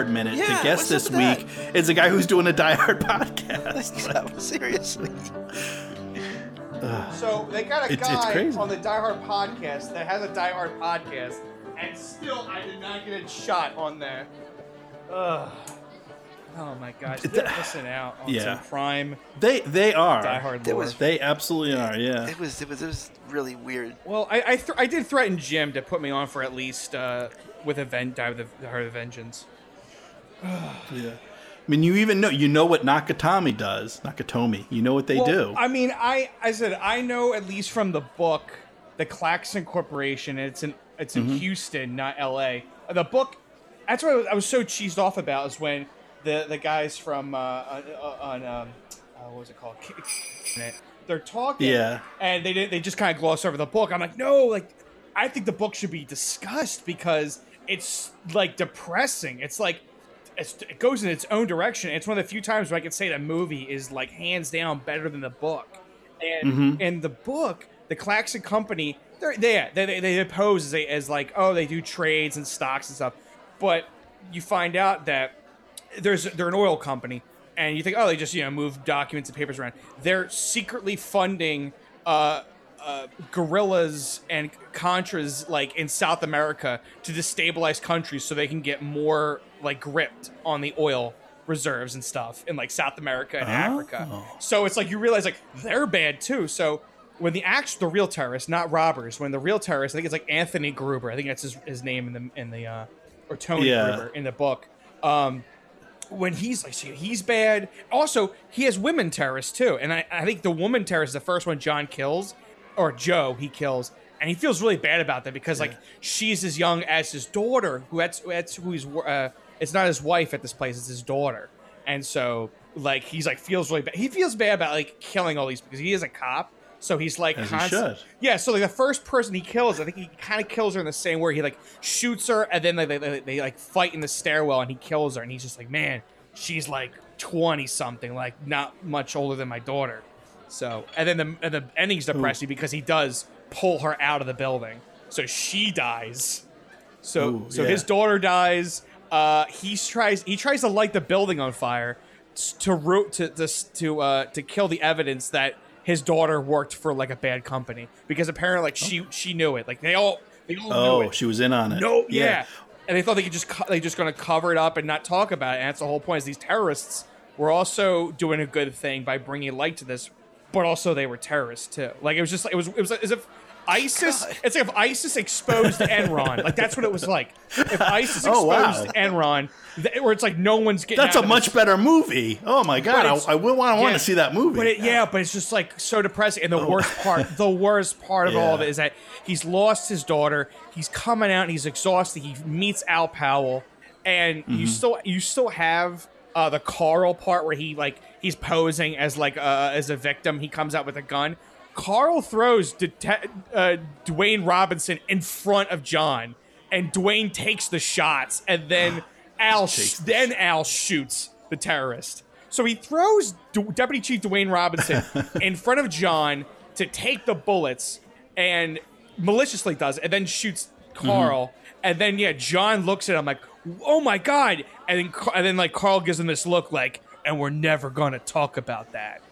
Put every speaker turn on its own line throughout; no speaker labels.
with Hard Minute
Yeah,
to guest this week is a guy who's doing a Die Hard podcast.
Seriously.
So they got a
It's- it's
guy
crazy.
on the Die Hard podcast that has a Die Hard podcast, and still I did not get a shot on there. Ugh. Oh my gosh!
It-
They're missing out on
Yeah.
some prime
They they are.
Die Hard
There
lore.
was-
They absolutely are. Yeah.
It was it was it was really weird.
Well, I I, th- I did threaten Jim to put me on for at least uh, with a ven- Die with the Heart of Vengeance.
Yeah. I mean, you even know you know what Nakatomi does. Nakatomi. You know what they
Well,
do.
I mean, I I said I know at least from the book, the Klaxon Corporation. and It's in it's
Mm-hmm.
in Houston, not L.A. The book. That's what I was, I was so cheesed off about is when the the guys from uh, on, on um, uh, what was it called? They're talking,
Yeah.
and they did, they just kind of gloss over the book. I'm like, no, like I think the book should be discussed because it's like depressing. It's like it goes in its own direction. It's one of the few times where I can say the movie is like hands down better than the book. And
Mm-hmm.
in the book, the Klaxon Company, they're, they they they, they pose as, a, as like oh they do trades and stocks and stuff, but you find out that there's they're an oil company, and you think oh they just you know move documents and papers around. They're secretly funding. Uh, uh, guerrillas and contras like in South America to destabilize countries so they can get more like gripped on the oil reserves and stuff in like South America and Africa. So it's like you realize like they're bad too. So when the actual the real terrorists, not robbers, when the real terrorists, I think it's like Anthony Gruber. I think that's his, his name in the in the uh, or Tony
Yeah.
Gruber in the book. Um, when he's like, see, he's bad. Also, he has women terrorists too, and I, I think the woman terrorist is the first one John kills, or Joe he kills, and he feels really bad about that because like she's as young as his daughter, who that's that's who he's. Uh, it's not his wife at this place; it's his daughter, and so like he's like feels really bad. He feels bad about like killing all these because he is a cop. So he's like,
As he should.
yeah. So like the first person he kills, I think he kind of kills her in the same way. He like shoots her, and then they, they, they, they like fight in the stairwell, and he kills her, and he's just like, man, she's like twenty something, like not much older than my daughter. So and then the and the ending's depressing because he does pull her out of the building, so she dies. So
Ooh,
so
yeah.
his daughter dies. Uh, he tries he tries to light the building on fire to root to to to uh to kill the evidence that his daughter worked for like a bad company because apparently like she she knew it like they all they all
oh,
knew it.
she was in on it.
No, yeah. And they thought they could just co- they just going to cover it up and not talk about it. And that's the whole point. Is these terrorists were also doing a good thing by bringing light to this, but also they were terrorists too. Like it was just it was it was as if ISIS.
God.
It's like if ISIS exposed Enron. Like that's what it was like. If ISIS
Oh, wow.
exposed Enron, th- where it's like no one's getting.
That's a much
this.
better movie. Oh my god, I, I will want, I want to see that movie.
But it, yeah, but it's just like so depressing. And the worst part, the worst part of all of it is that he's lost his daughter. He's coming out and he's exhausted. He meets Al Powell, and
Mm-hmm.
you still you still have uh, the Carl part where he like he's posing as like uh, as a victim. He comes out with a gun. Carl throws uh, Dwayne Robinson in front of John, and Dwayne takes the shots, and then Al sh- then Al shoots the terrorist. So he throws D- Deputy Chief Dwayne Robinson in front of John to take the bullets, and maliciously does, it, and then shoots Carl. And then yeah, John looks at him like, "Oh my god!" And then and then like Carl gives him this look like, "And we're never gonna talk about that."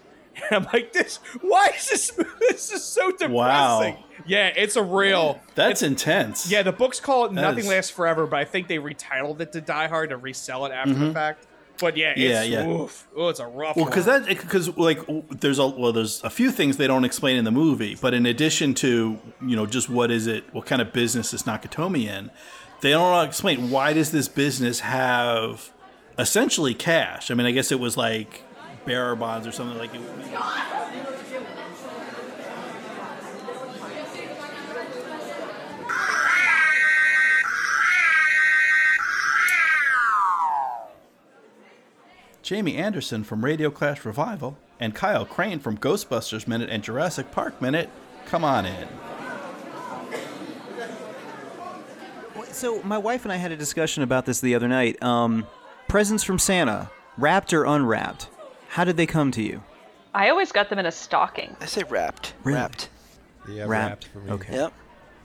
And I'm like, "This? Why is this? This is so depressing."
Wow.
Yeah, it's a real.
That's intense.
Yeah, the books call it "Nothing
is-
Lasts Forever," but I think they retitled it to Die Hard to resell it after the fact. But yeah, it's,
Mm-hmm. Yeah, yeah.
Oof, oh, it's a rough.
Well, because that because like there's a well there's a few things they don't explain in the movie, but in addition to you know just what is it, what kind of business is Nakatomi in, they don't explain why does this business have essentially cash. I mean, I guess it was like bearer bonds or something like. It, Jamie Anderson from Radio Clash Revival and Kyle Crane from Ghostbusters Minute and Jurassic Park Minute. Come on in.
So my wife and I had a discussion about this the other night. Um, presents from Santa, wrapped or unwrapped. How did they come to you?
I always got them in a stocking.
I say wrapped.
Really?
Wrapped.
Yeah,
Wrapped.
wrapped for me.
Okay.
Yep.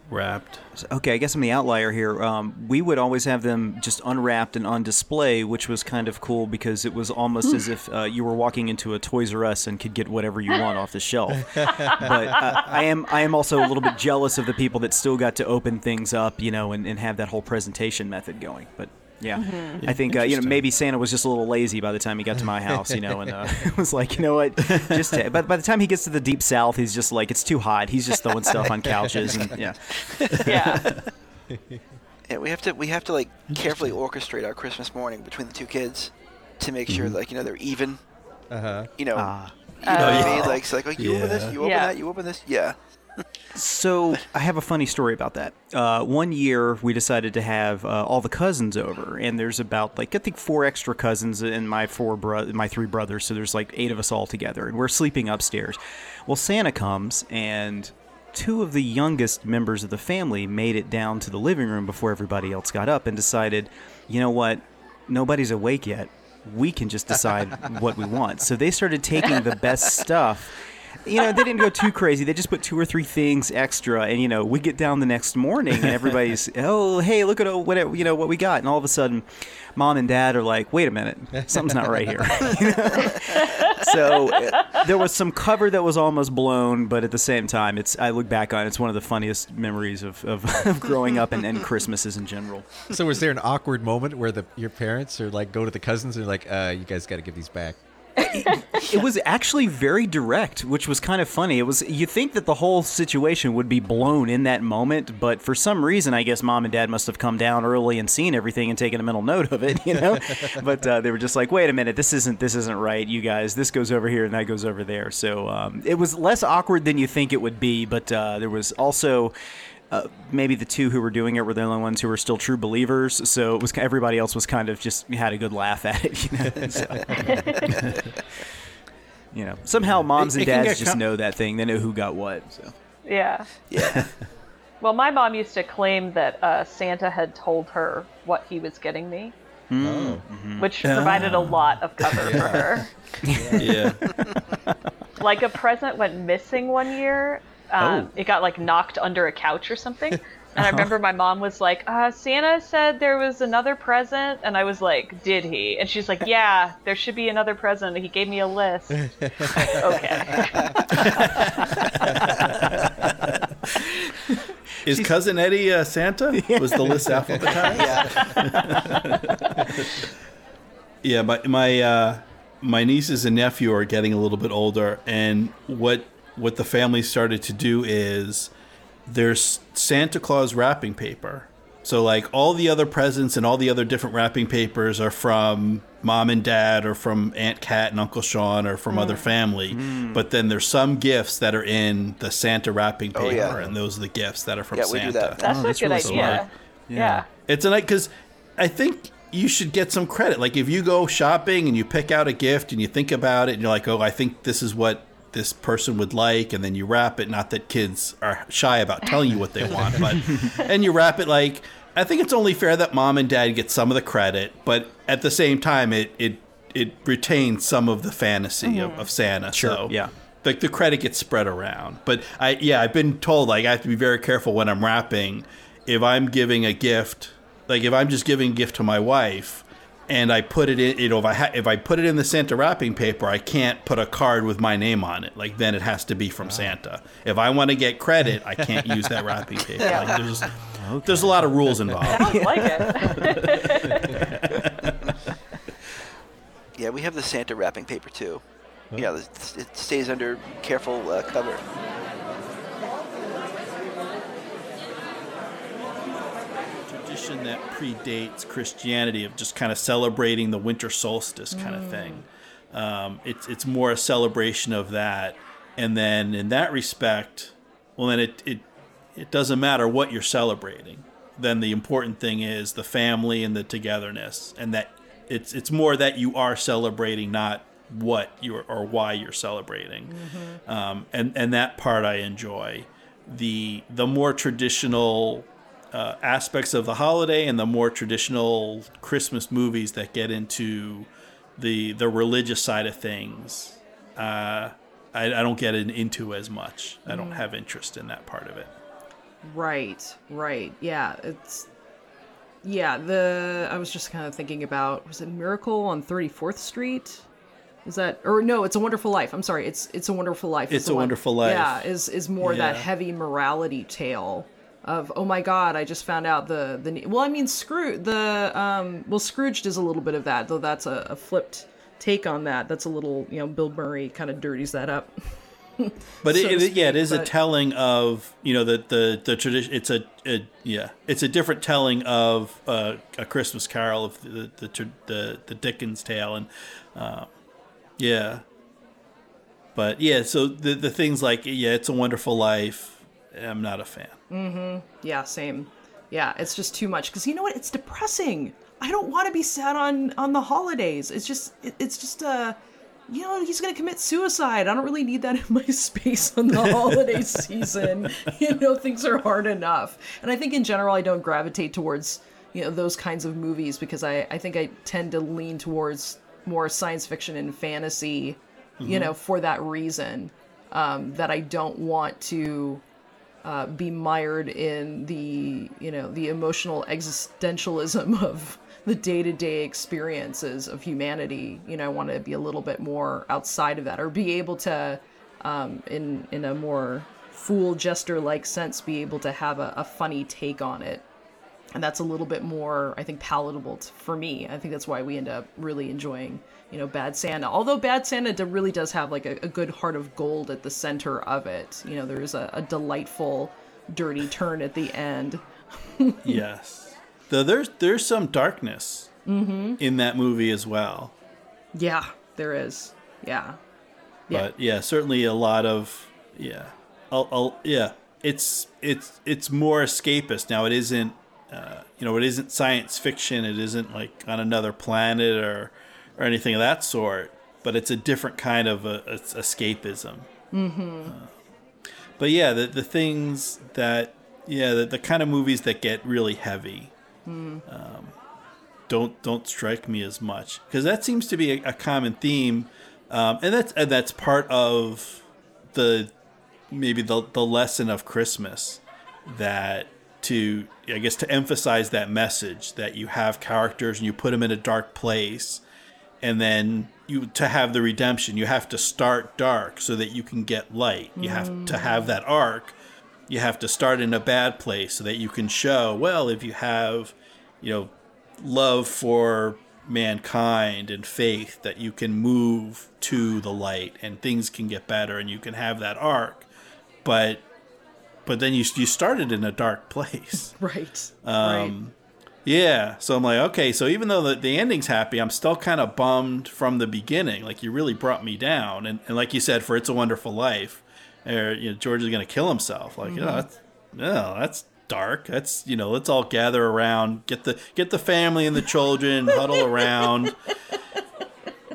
Wrapped.
Okay, I guess I'm the outlier here. Um, we would always have them just unwrapped and on display, which was kind of cool because it was almost as if uh, you were walking into a Toys R Us and could get whatever you want off the shelf. but uh, I am I am also a little bit jealous of the people that still got to open things up, you know, and, and have that whole presentation method going. But yeah, I think uh, you know maybe Santa was just a little lazy by the time he got to my house, you know, and uh, was like, you know what, just ta- but by the time he gets to the deep south, he's just like, it's too hot. He's just throwing stuff on couches and yeah.
Yeah.
Yeah, we have to we have to like carefully orchestrate our Christmas morning between the two kids to make sure like you know they're even.
Uh huh.
You know,
Ah.
you know what I mean? Like, it's like, like you open this, you open
Yeah.
that, you open this. Yeah.
So I have a funny story about that. Uh, one year we decided to have uh, all the cousins over, and there's about like I think four extra cousins and my four bro- my three brothers. So there's like eight of us all together, and we're sleeping upstairs. Well, Santa comes, and two of the youngest members of the family made it down to the living room before everybody else got up, and decided, you know what, nobody's awake yet. We can just decide what we want. So they started taking the best stuff you know, they didn't go too crazy. They just put two or three things extra, and you know, we get down the next morning, and everybody's, oh, hey, look at what it- you know what we got, and all of a sudden, mom and dad are like, wait a minute, something's not right here. You know? so uh, there was some cover that was almost blown, but at the same time, it's I look back on it, it's one of the funniest memories of, of, of growing up and, and Christmases in general.
So was there an awkward moment where the your parents are like go to the cousins and like, uh, you guys got to give these back?
It was actually very direct, which was kind of funny. It was you think that the whole situation would be blown in that moment, but for some reason, I guess mom and dad must have come down early and seen everything and taken a mental note of it, you know. but uh, they were just like, "Wait a minute, this isn't this isn't right, you guys. This goes over here and that goes over there." So um, it was less awkward than you think it would be, but uh, there was also. Uh, maybe the two who were doing it were the only ones who were still true believers. So it was everybody else was kind of just had a good laugh at it, you know. So- you know, somehow moms and dads just
com-
know that thing. They know who got what. So.
Yeah.
Yeah.
Well, my mom used to claim that uh, Santa had told her what he was getting me,
Oh.
which provided a lot of cover for her.
Yeah.
Like a present went missing one year. Um, It got like knocked under a couch or something. And I remember my mom was like, uh, Santa said there was another present. And I was like, Did he? And she's like, Yeah, there should be another present. He gave me a list. okay.
Is cousin Eddie uh, Santa? Was the list alphabetized?
yeah.
Yeah, my my uh, my nieces and nephew are getting a little bit older, and what what the family started to do is there's Santa Claus wrapping paper. So like all the other presents and all the other different wrapping papers are from mom and dad or from Aunt Kat and Uncle Sean or from other mm. family. Mm. But then there's some gifts that are in the Santa wrapping oh, paper,
Oh, yeah.
and those are the gifts that are from
Yeah, we
Santa.
do that.
That's
Oh,
a
that's
good
really
idea.
smart.
Yeah.
It's a night because I think you should get some credit. Like if you go shopping and you pick out a gift and you think about it and you're like, oh, I think this is what this person would like, and then you wrap it. Not that kids are shy about telling you what they want, but and you wrap it like. I think it's only fair that mom and dad get some of the credit, but at the same time, it it it retains some of the fantasy of, mm-hmm. of Santa.
Sure,
so
yeah.
like the credit gets spread around. But I yeah, I've been told like I have to be very careful when I'm wrapping. If I'm giving a gift, like if I'm just giving a gift to my wife, and I put it in, you know, if I ha- if I put it in the Santa wrapping paper, I can't put a card with my name on it. Like then it has to be from Santa. If I want to get credit, I can't use that wrapping paper.
Yeah.
Like, there's there's a lot of rules involved.
Sounds like it.
Yeah, we have the Santa wrapping paper too. Yeah, it it stays under careful uh, cover.
Tradition that predates Christianity of just kind of celebrating the winter solstice kind of thing. Um, it's it's more a celebration of that, and then in that respect, well, then it it it doesn't matter what you're celebrating. Then the important thing is the family and the togetherness, and that it's it's more that you are celebrating, not what you are or why you're celebrating, um, and and that part I enjoy. The the more traditional uh, aspects of the holiday and the more traditional Christmas movies that get into the the religious side of things, uh, I, I don't get into as much. I don't have interest in that part of it.
Right, right. Yeah, it's yeah, the I was just kind of thinking about was it Miracle on 34th Street? Is that or no, it's a wonderful life. I'm sorry. It's it's a wonderful life.
It's a
one-
Wonderful Life.
Yeah, is is more that heavy morality tale of oh my god, I just found out the the well, I mean Scrooge the um well Scrooged is a little bit of that, though that's a, a flipped take on that. That's a little, you know, Bill Murray kind of dirties that up.
But
so
it, it, yeah, it is
speak,
is a telling of you know the the the tradition. It's a, a yeah, it's a different telling of uh, a Christmas Carol of the the the, the Dickens tale, and uh, yeah. But yeah, so the the things like yeah, it's a Wonderful Life. I'm not a fan. Mm-hmm.
Yeah, same. Yeah, it's just too much because you know what? It's depressing. I don't want to be sad on on the holidays. It's just it, it's just uh you know, he's gonna commit suicide. I don't really need that in my space on the holiday season. You know, things are hard enough. And I think in general I don't gravitate towards, you know, those kinds of movies because I, I think I tend to lean towards more science fiction and fantasy, you know, for that reason. Um, that I don't want to uh, be mired in the you know the emotional existentialism of the day-to-day experiences of humanity. You know i want to be a little bit more outside of that or be able to um, in in a more fool jester like sense be able to have a, a funny take on it and that's a little bit more i think palatable t- for me i think that's why we end up really enjoying you know bad santa although bad santa d- really does have like a, a good heart of gold at the center of it you know there's a, a delightful dirty turn at the end
yes, though there's there's some darkness
Mm-hmm.
in that movie as well.
yeah there is yeah Yeah.
but yeah, certainly a lot of yeah, I'll, I'll, yeah. It's it's it's more escapist now. It isn't uh, you know it isn't science fiction. It isn't like on another planet or or anything of that sort. But it's a different kind of a, a- escapism. Mm-hmm. but yeah, the the things that yeah the, the kind of movies that get really heavy. Um, don't don't strike me as much because that seems to be a, a common theme, um, and that's and that's part of the maybe the the lesson of Christmas that to I guess to emphasize that message that you have characters and you put them in a dark place, and then you to have the redemption you have to start dark so that you can get light. You have mm. to have that arc. You have to start in a bad place so that you can show well if you have you know love for mankind and faith that you can move to the light and things can get better and you can have that arc but but then you you started in a dark place.
Right
Um,
right
yeah so i'm like okay so even though the, the ending's happy i'm still kind of bummed from the beginning. Like you really brought me down. And, and like you said for it's a wonderful life or you know george is going to kill himself. Like you know that's no that's dark. That's you know let's all gather around get the get the family and the children huddle around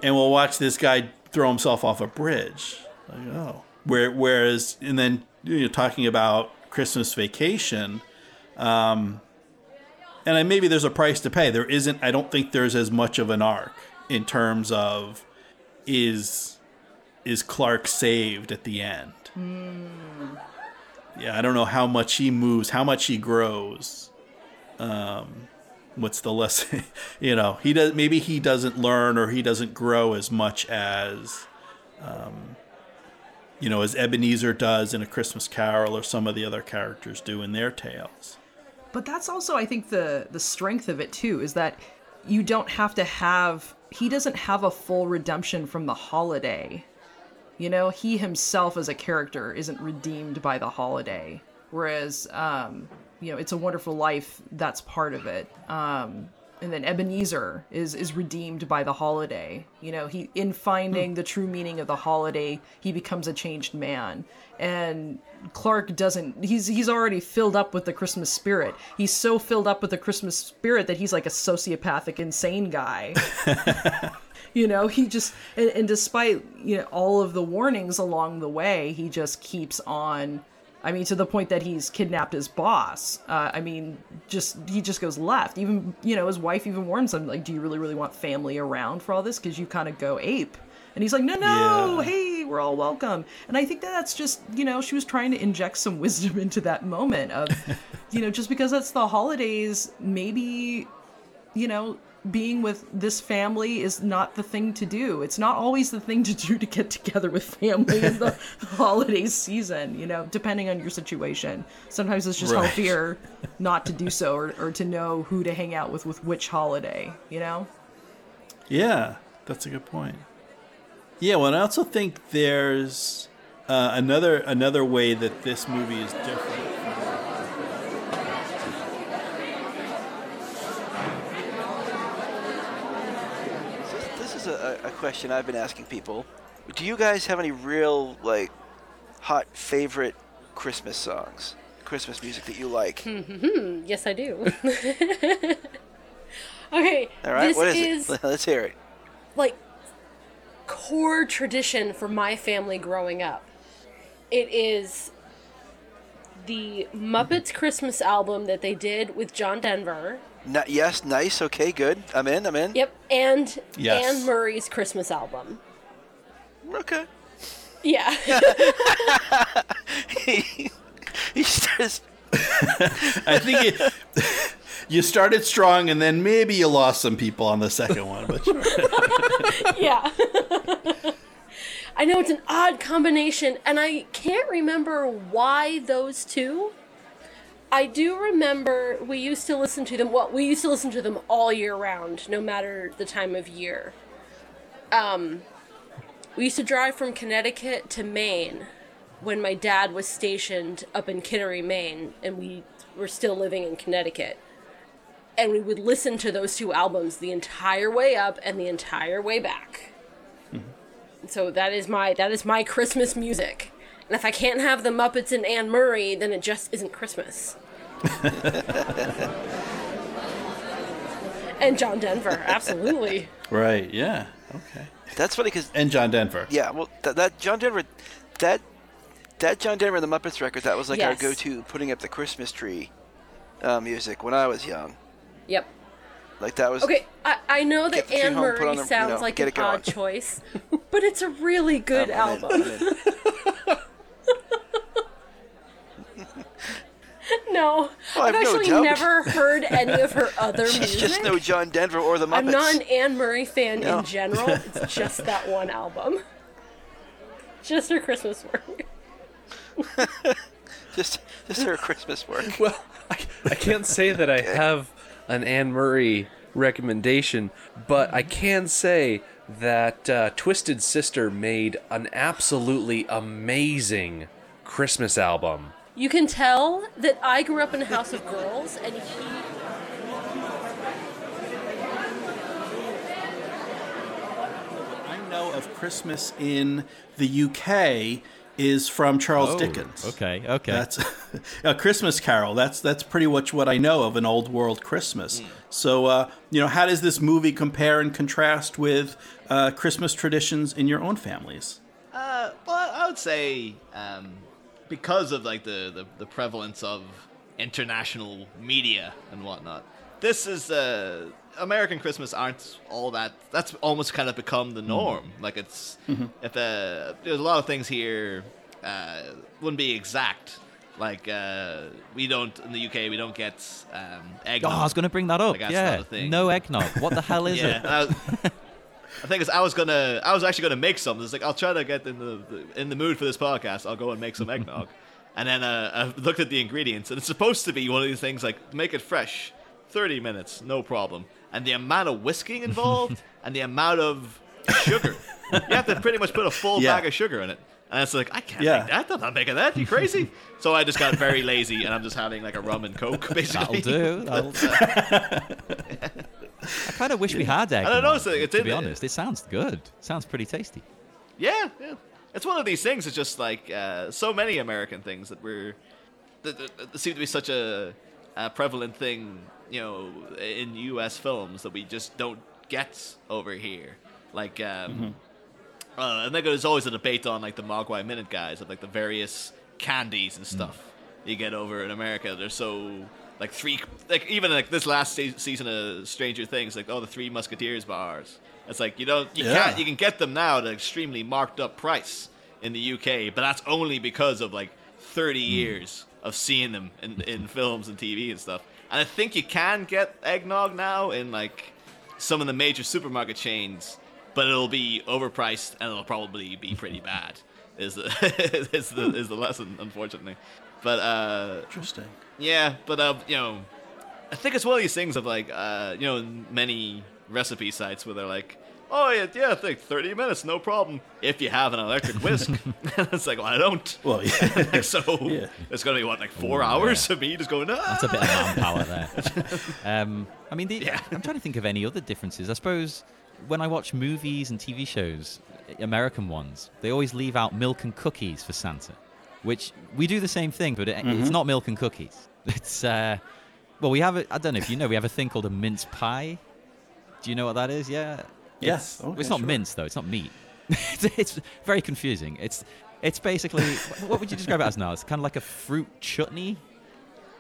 and we'll watch this guy throw himself off a bridge. Like oh where whereas and then you know talking about christmas vacation um, and I, maybe there's a price to pay. There isn't. I don't think there's as much of an arc in terms of is is Clark saved at the end. Yeah, I don't know how much he moves, how much he grows. Um, what's the lesson? you know, he does. Maybe he doesn't learn or he doesn't grow as much as. Um, you know, as Ebenezer does in A Christmas Carol, or some of the other characters do in their tales.
but that's also i think the the strength of it too is that you don't have to have he doesn't have a full redemption from the holiday. You know he himself as a character isn't redeemed by the holiday. Whereas um you know it's a wonderful life that's part of it. Um and then Ebenezer is is redeemed by the holiday. You know, he in finding hmm. the true meaning of the holiday, he becomes a changed man. And Clark doesn't he's he's already filled up with the Christmas spirit. He's so filled up with the Christmas spirit that he's like a sociopathic insane guy. you know, he just and, and despite, you know, all of the warnings along the way, he just keeps on I mean, to the point that he's kidnapped his boss. Uh, I mean, just he just goes left. Even you know, his wife even warns him, like, "Do you really, really want family around for all this? Because you kind of go ape." And he's like, "No, no,
Yeah.
hey, we're all welcome. And I think that that's just, you know, she was trying to inject some wisdom into that moment of, you know, just because it's the holidays, maybe, you know, being with this family is not the thing to do. It's not always the thing to do to get together with family in the holiday season, you know, depending on your situation. Sometimes it's just
Right.
healthier not to do so or, or to know who to hang out with with which holiday, you know?
Yeah, that's a good point. Yeah, well, and I also think there's uh, another another way that this movie is different.
So this is a, a question I've been asking people. Do you guys have any real like hot favorite Christmas songs, Christmas music that you like? Hmm, hmm, hmm.
Yes, I do. okay,
All right,
this
what is,
is
it? Let's hear it.
like core tradition for my family growing up. It is the Muppets Christmas album that they did with John Denver.
N- yes, nice. Okay, good. I'm in. I'm in.
Yep, and
Yes.
Anne Murray's Christmas album.
Okay.
Yeah.
he starts.
I think it, you started strong, and then maybe you lost some people on the second one. But sure.
yeah. I know it's an odd combination, and I can't remember why those two. I do remember we used to listen to them. Well, we used to listen to them all year round, no matter the time of year. Um, we used to drive from Connecticut to Maine when my dad was stationed up in Kittery, Maine, and we were still living in Connecticut. And we would listen to those two albums the entire way up and the entire way back. So that is my that is my Christmas music. And if I can't have the Muppets and Anne Murray, then it just isn't Christmas. and John Denver, absolutely.
right, yeah, okay.
That's funny because
And John Denver.
yeah, well, that, that John Denver, that that John Denver and the Muppets record, that was like our go-to putting up the Christmas tree uh, music when I was young.
Yep.
Like that was
Okay, I, I know that
the tree
Anne
home, put
Murray
on you
sounds
know,
like
get
an odd choice, but it's a really good
I'm in,
album.
I'm in.
No,
Oh,
I've
I've no
actually
doubt.
never heard any of her other
It's
music.
just no John Denver or the Muppets.
I'm not an Anne Murray fan
No.
in general. It's just that one album. Just her Christmas work.
just just her Christmas work.
Well, I, I can't say that I have an Anne Murray recommendation, but I can say that uh, Twisted Sister made an absolutely amazing Christmas album.
You can tell that I grew up in a house of girls, and he.
I know of Christmas in the UK is from Charles
Oh,
Dickens.
Okay, okay.
That's a Christmas Carol. That's that's pretty much what I know of an old world Christmas. So, uh, you know, how does this movie compare and contrast with uh, Christmas traditions in your own families?
Uh, well, I would say um, because of like the, the, the prevalence of international media and whatnot, this is uh, American Christmas aren't all that. That's almost kind of become the norm. Like it's if uh, there's a lot of things here uh, wouldn't be exact. Like uh, we don't in the UK, we don't get um, eggnog.
oh, I was going to bring that up.
Like,
yeah,
not a thing.
no eggnog. What the hell is
yeah,
it?
I, think it's, I was gonna, I was actually gonna make some. It's like I'll try to get in the, the in the mood for this podcast. I'll go and make some eggnog, and then uh, I looked at the ingredients, and it's supposed to be one of these things like make it fresh, thirty minutes, no problem. And the amount of whisking involved, and the amount of sugar, you have to pretty much put a full
Yeah.
bag of sugar in it. And it's like I can't
Yeah.
make that. I'm not making that. You crazy? so I just got very lazy, and I'm just having like a rum and coke, basically.
That'll do. That'll do. I kind of wish we had i
don't know, it's- it's
to
in
be
it.
honest, it sounds good. Sounds pretty tasty.
Yeah, yeah. It's one of these things. It's just like uh, so many American things that we're that, that, that seem to be such a, a prevalent thing, you know, in U.S. films that we just don't get over here. Like, um, uh, and then there's always a debate on like the Mogwai Minute guys of like the various candies and stuff you get over in America. They're so like three, like even like this last se- season of Stranger Things, like oh the Three Musketeers bars. It's like you don't, you
Yeah.
can't, you can get them now at an extremely marked up price. in the UK, but that's only because of like 30
Hmm.
years of seeing them in, in films and TV and stuff. And I think you can get eggnog now in like some of the major supermarket chains, but it'll be overpriced and it'll probably be pretty bad. Is the is the is the lesson, unfortunately. But uh,
Interesting.
yeah, but uh, you know, I think it's one of these things of like, uh, you know, many recipe sites where they're like, oh yeah, yeah, I think 30 minutes, no problem, if you have an electric whisk. it's like, well, I don't.
Well, yeah.
Like, so it's gonna be what, like four hours of me just going, ah.
That's a bit of manpower there. Um, I mean, the, I'm trying to think of any other differences. I suppose when I watch movies and TV shows, American ones, they always leave out milk and cookies for Santa, which we do the same thing, but it, it's
Mhm.
not milk and cookies. It's uh, well, we have a, I don't know if you know, we have a thing called a mince pie. Do you know what that is? Yeah.
Yes.
It's,
Okay,
it's not
sure.
mince though. It's not meat. it's, it's very confusing. It's it's basically what would you describe it as now? It's kind of like a fruit chutney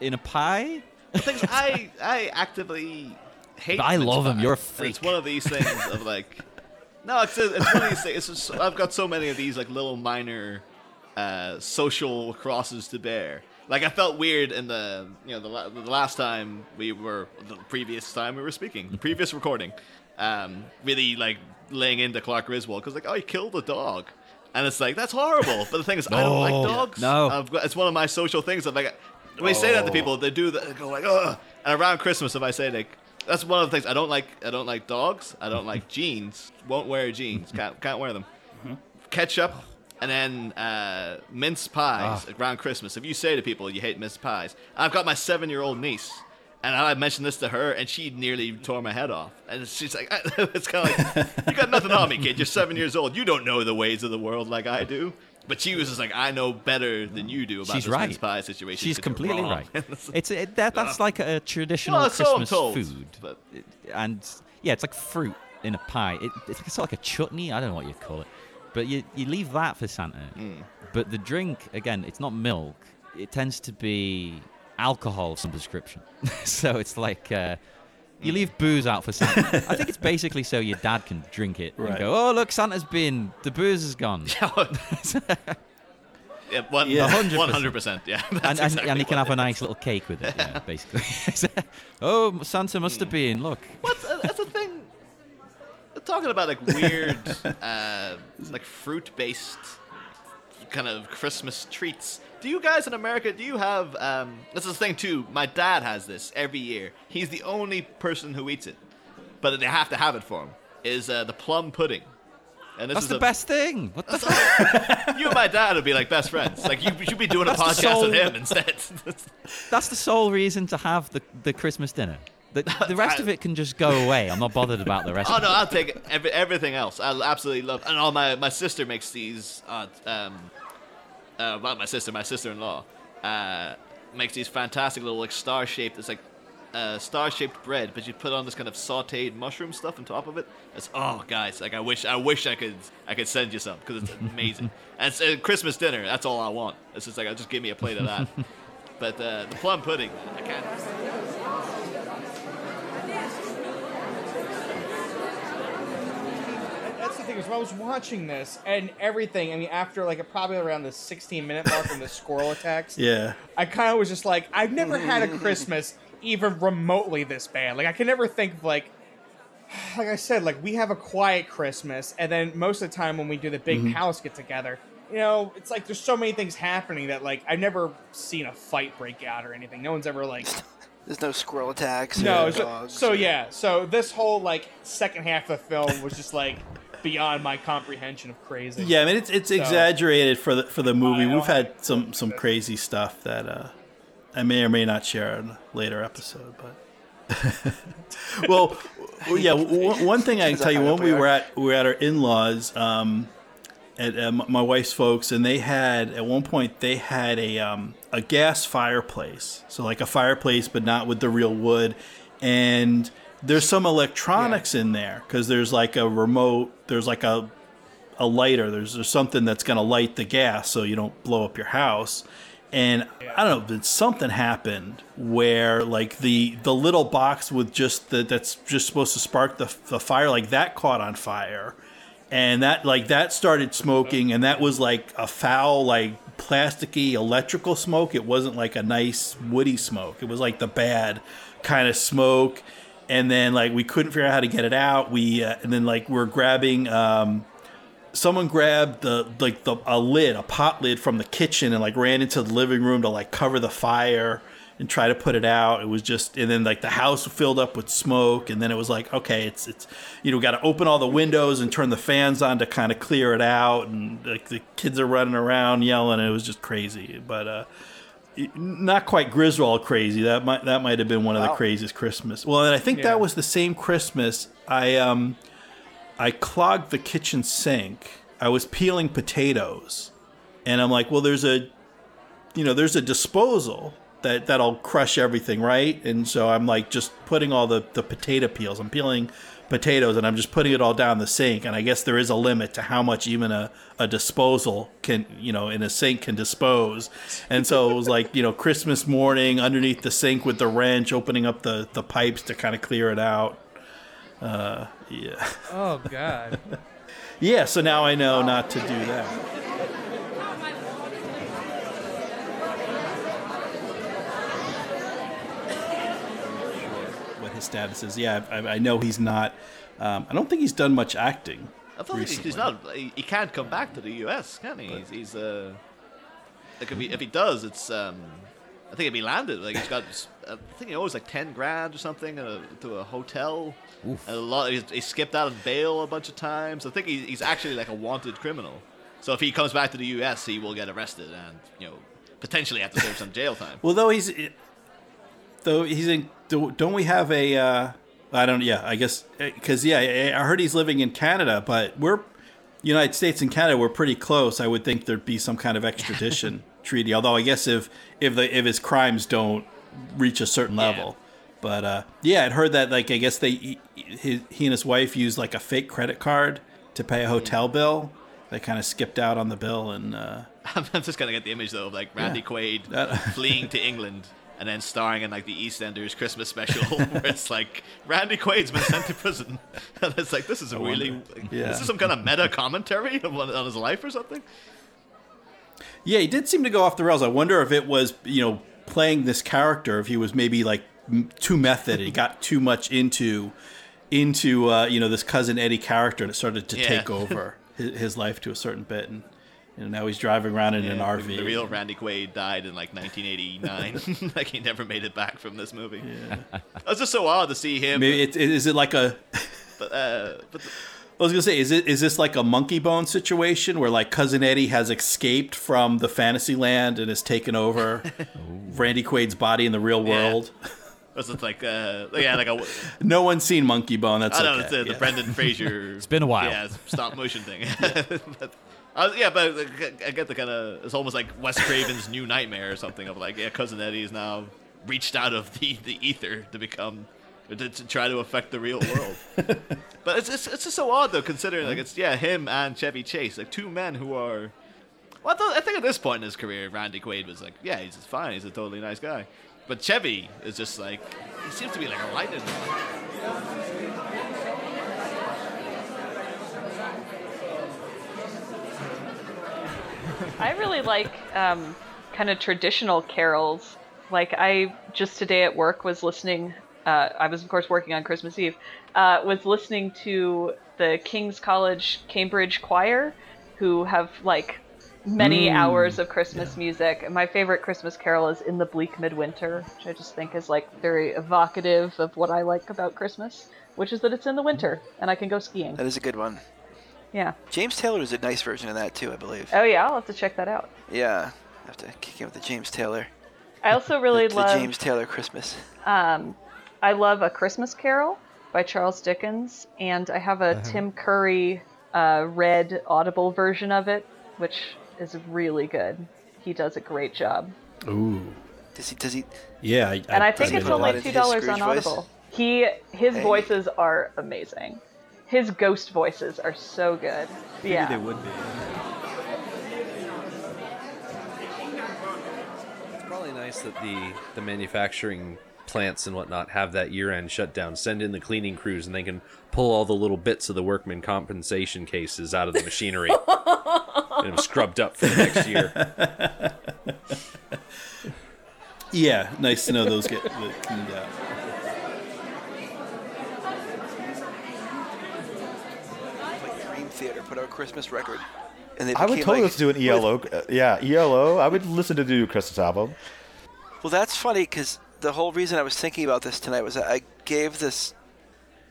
in a pie.
The thing I I actively hate.
I
love
love 'em.
pie.
You're a freak.
It's one of these things of like, no, it's it's one of these things. It's just, I've got so many of these like little minor uh, social crosses to bear. Like I felt weird in the you know the, the last time we were the previous time we were speaking the previous recording, um, really like laying into Clark Griswold because like oh he killed a dog. And it's like that's horrible, but the thing is, I don't like dogs.
No.
I've got, it's one of my social things. Of like, when I say that to
Oh.
people, they do that. They go like, "Ugh." And around Christmas, if I say like, that's one of the things I don't like. I don't like dogs. I don't like jeans. Won't wear jeans. Can't can't wear them. Ketchup, and then uh, mince pies
Ah.
around Christmas. If you say to people you hate mince pies, I've got my seven-year-old niece. And I mentioned this to her, and she nearly tore my head off. And she's like, "It's kind of like you got nothing on me, kid. You're seven years old. You don't know the ways of the world like I do." But she was just like, "I know better than you do about
She's
this
right.
mince pie situation."
She's completely right. It's it, that, that's like a traditional
Well,
Christmas
told,
food,
but-
and yeah, it's like fruit in a pie. It, it's sort of like a chutney. I don't know what you call it, but you you leave that for Santa.
Mm.
But the drink again, it's not milk. It tends to be alcohol of some description. so it's like. Uh, you leave booze out for Santa. I think it's basically so your dad can drink it
Right.
and go, "Oh, look, Santa's been. The booze is gone."
Yeah, hundred percent. Yeah,
and,
exactly
and you can have a nice little cake with it, yeah, basically. oh, Santa must have been. Look,
What's uh, that's the thing? Talking about like weird, uh, like fruit-based kind of Christmas treats. Do you guys in America? Do you have? Um, this is the thing too. My dad has this every year. He's the only person who eats it, but they have to have it for him. Is uh, the plum pudding? And this
that's
is
the
a-
best thing. What the fuck?
You and my dad would be like best friends. Like you should be doing a
That's
podcast
soul-
with him instead.
That's the sole reason to have the, the Christmas dinner. The, the rest of it can just go away. I'm not bothered about the rest.
Oh no. I'll take every, everything else. I absolutely love. And all my my sister makes these. Uh, um, uh, not my sister, my sister-in-law uh, makes these fantastic little like star-shaped. It's like uh, star-shaped bread, but you put on this kind of sautéed mushroom stuff on top of it. It's oh, guys, like I wish I wish I could I could send you some because it's amazing. and it's uh, Christmas dinner. That's all I want. It's just like just give me a plate of that. but uh, the plum pudding, I can't.
That's the thing is when I was watching this and everything. I mean, after like probably around the 16 minute mark when the squirrel attacks,
Yeah.
I kind of was just like, I've never had a Christmas even remotely this bad. Like I can never think of like, like I said, like we have a quiet Christmas, and then most of the time when we do the big
Mhm.
house get together, you know, it's like there's so many things happening that like I've never seen a fight break out or anything. No one's ever like.
There's no squirrel attacks.
No, so,
dogs.
so yeah, so this whole like second half of the film was just like beyond my comprehension of crazy.
Yeah, I mean it's it's
So-
exaggerated for the for the movie. We've had some some crazy stuff that uh, I may or may not share in a later episode, but. well, well, yeah. w- One thing I can tell you when we were at we were at our in laws, um, at uh, my wife's folks, and they had at one point they had a um, a gas fireplace, so like a fireplace, but not with the real wood, and there's some electronics in there because there's like a remote, there's like a a lighter. There's, there's something that's going to light the gas so you don't blow up your house. And I don't know, but something happened where like the the little box with just the that's just supposed to spark the, the fire like that caught on fire, and that like that started smoking, and that was like a foul like plasticky electrical smoke. It wasn't like a nice woody smoke. It was like the bad kind of smoke. And then like we couldn't figure out how to get it out. We uh, and then like we're grabbing. Um, someone grabbed the like the a lid, a pot lid from the kitchen, and like ran into the living room to like cover the fire and try to put it out. It was just, and then like the house filled up with smoke, and then it was like, okay, it's it's, you know, got to open all the windows and turn the fans on to kind of clear it out, and like the kids are running around yelling. It was just crazy, but uh, not quite Griswold crazy. That might that might have been one of the craziest Christmas. Well, and I think
Yeah.
that was the same Christmas. I um, I clogged the kitchen sink. I was peeling potatoes, and I'm like, well, there's a, you know, there's a disposal that that'll crush everything, right? And so I'm like just putting all the the potato peels. I'm peeling potatoes and I'm just putting it all down the sink. And I guess there is a limit to how much even a, a disposal can, you know, in a sink can dispose. And so it was like, you know, Christmas morning underneath the sink with the wrench, opening up the, the pipes to kind of clear it out. Uh, yeah.
Oh God.
Yeah, so now I know not to do that. His status is. Yeah, I, I know he's not. Um, I don't think he's done much acting.
I feel like he's-
recently.
he's not. He, can't come back to the U.S., can he? He's, he's uh, like if he if he does, it's um, I think if he landed, like he's got, I think he owes like ten grand or something uh, to a hotel. And a lot. He's, he skipped out on bail a bunch of times. I think he, he's actually like a wanted criminal. So if he comes back to the U.S., he will get arrested and you know potentially have to serve some jail time.
Well, though he's though he's in. do- Don't we have a? Uh, I don't. Yeah, I guess because yeah, I heard he's living in Canada, but we're United States and Canada. We're pretty close. I would think there'd be some kind of extradition treaty. Although I guess if if the if his crimes don't reach a certain level. But uh, yeah, I'd heard that like I guess they he, he and his wife used like a fake credit card to pay a hotel bill. They kind of skipped out on the bill and. Uh,
I'm just gonna get the image though of like Randy
Yeah.
Quaid
That-
fleeing to England and then starring in like the EastEnders Christmas special, where it's like Randy Quaid's been sent to prison, and it's like this is a really, like,
Yeah.
this is some kind of meta commentary on, on his life or something.
Yeah, he did seem to go off the rails. I wonder if it was, you know, playing this character, if he was maybe like too method. he got too much into, into uh, you know, this cousin Eddie character, and it started to
Yeah.
take over his, his life to a certain bit. And you know, now he's driving around in an RV.
The, the real Randy Quaid died in like 1989. like he never made it back from this movie. It was just so odd to see him.
Maybe it, is it like a?
But, uh, but the,
I was gonna say, is it is this like a Monkeybone situation where like cousin Eddie has escaped from the fantasy land and has taken over Randy Quaid's body in the real world?
was it like uh, yeah, like a
No one's seen Monkeybone. That's
I know,
okay.
it's the, the
yeah.
Brendan Fraser.
It's been a while.
Yeah, stop motion thing. but, Yeah, but I- I get the kind of it's almost like Wes Craven's new nightmare or something of like yeah, cousin Eddie's now reached out of the, the ether to become to, to try to affect the real world. but it's, it's it's just so odd though, considering like mm-hmm. it's yeah him and Chevy Chase, like two men who are. Well, I, thought, I think at this point in his career, Randy Quaid was like, yeah, he's just fine. He's a totally nice guy. But Chevy is just like, he seems to be like a lightning.
I really like um, kind of traditional carols. Like I just today at work was listening. Uh, I was of course working on Christmas Eve. Uh, was listening to the King's College Cambridge Choir, who have like many
Mm,
hours of Christmas music. And my favorite Christmas carol is "In the Bleak Midwinter," which I just think is like very evocative of what I like about Christmas, which is that it's in the winter and I can go skiing.
That is a good one.
Yeah.
James Taylor is a nice version of that too, I believe.
Oh yeah, I'll have to check that out.
Yeah, I have to kick in with the James Taylor.
I also really
the,
love
the James Taylor Christmas.
Um, I love A Christmas Carol by Charles Dickens, and I have a
Uh-huh.
Tim Curry uh, read audible version of it, which is really good. He does a great job.
Ooh.
Does he? Does he?
Yeah, I,
and I think it's only two dollars on
Scrooge voice?
Audible. He his
Hey.
voices are amazing. His ghost voices are so good. Yeah.
they would be.
It's probably nice that the the manufacturing plants and whatnot have that year-end shutdown. Send in the cleaning crews, and they can pull all the little bits of the workman compensation cases out of the machinery and them scrubbed up for the next year.
Yeah, nice to know those get get cleaned out.
Like Dream Theater put out a Christmas record, and they
I would totally
like,
to an ELO. uh, yeah, ELO. I would listen to the Christmas album.
Well, that's funny because the whole reason I was thinking about this tonight was I gave this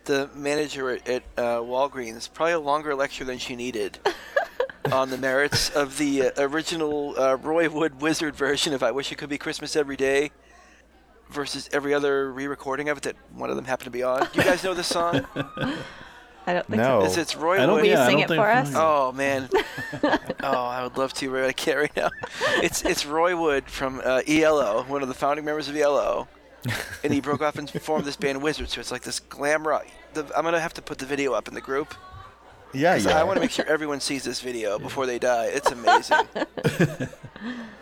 the manager at, at uh, Walgreens probably a longer lecture than she needed on the merits of the uh, original uh, Roy Wood Wizzard version of "I Wish It Could Be Christmas Every Day" versus every other re-recording of it that one of them happened to be on. Do you guys know this song?
I don't think
No.
so.
It's, it's Roy Wood.
Will you
yeah, I
sing it
think
for us?
Oh man. oh, I would love to, but I can't right now. It's it's Roy Wood from uh, ELO, one of the founding members of ELO, and he broke off and formed this band Wizzard. So it's like this glam rock. The, I'm gonna have to put the video up in the group.
Yeah,
'cause
yeah.
I want to make sure everyone sees this video before they die. It's amazing.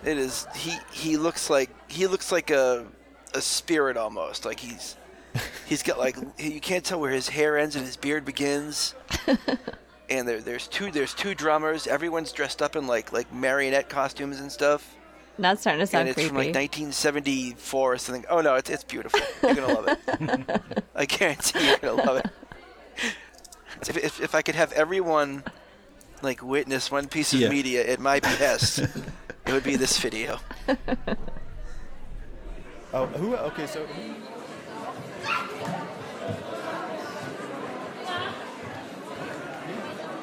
it is. He he looks like he looks like a a spirit almost. Like he's he's got like you can't tell where his hair ends and his beard begins. and there, there's two there's two drummers. Everyone's dressed up in like like marionette costumes and stuff.
That's starting to sound
and it's
creepy.
from like 1974 or something. Oh no, it's it's beautiful. You're gonna love it. I guarantee you're gonna love it. If, if, if I could have everyone like witness one piece of
Yeah.
media at my behest, it would be this video.
Oh, who? Okay, so who-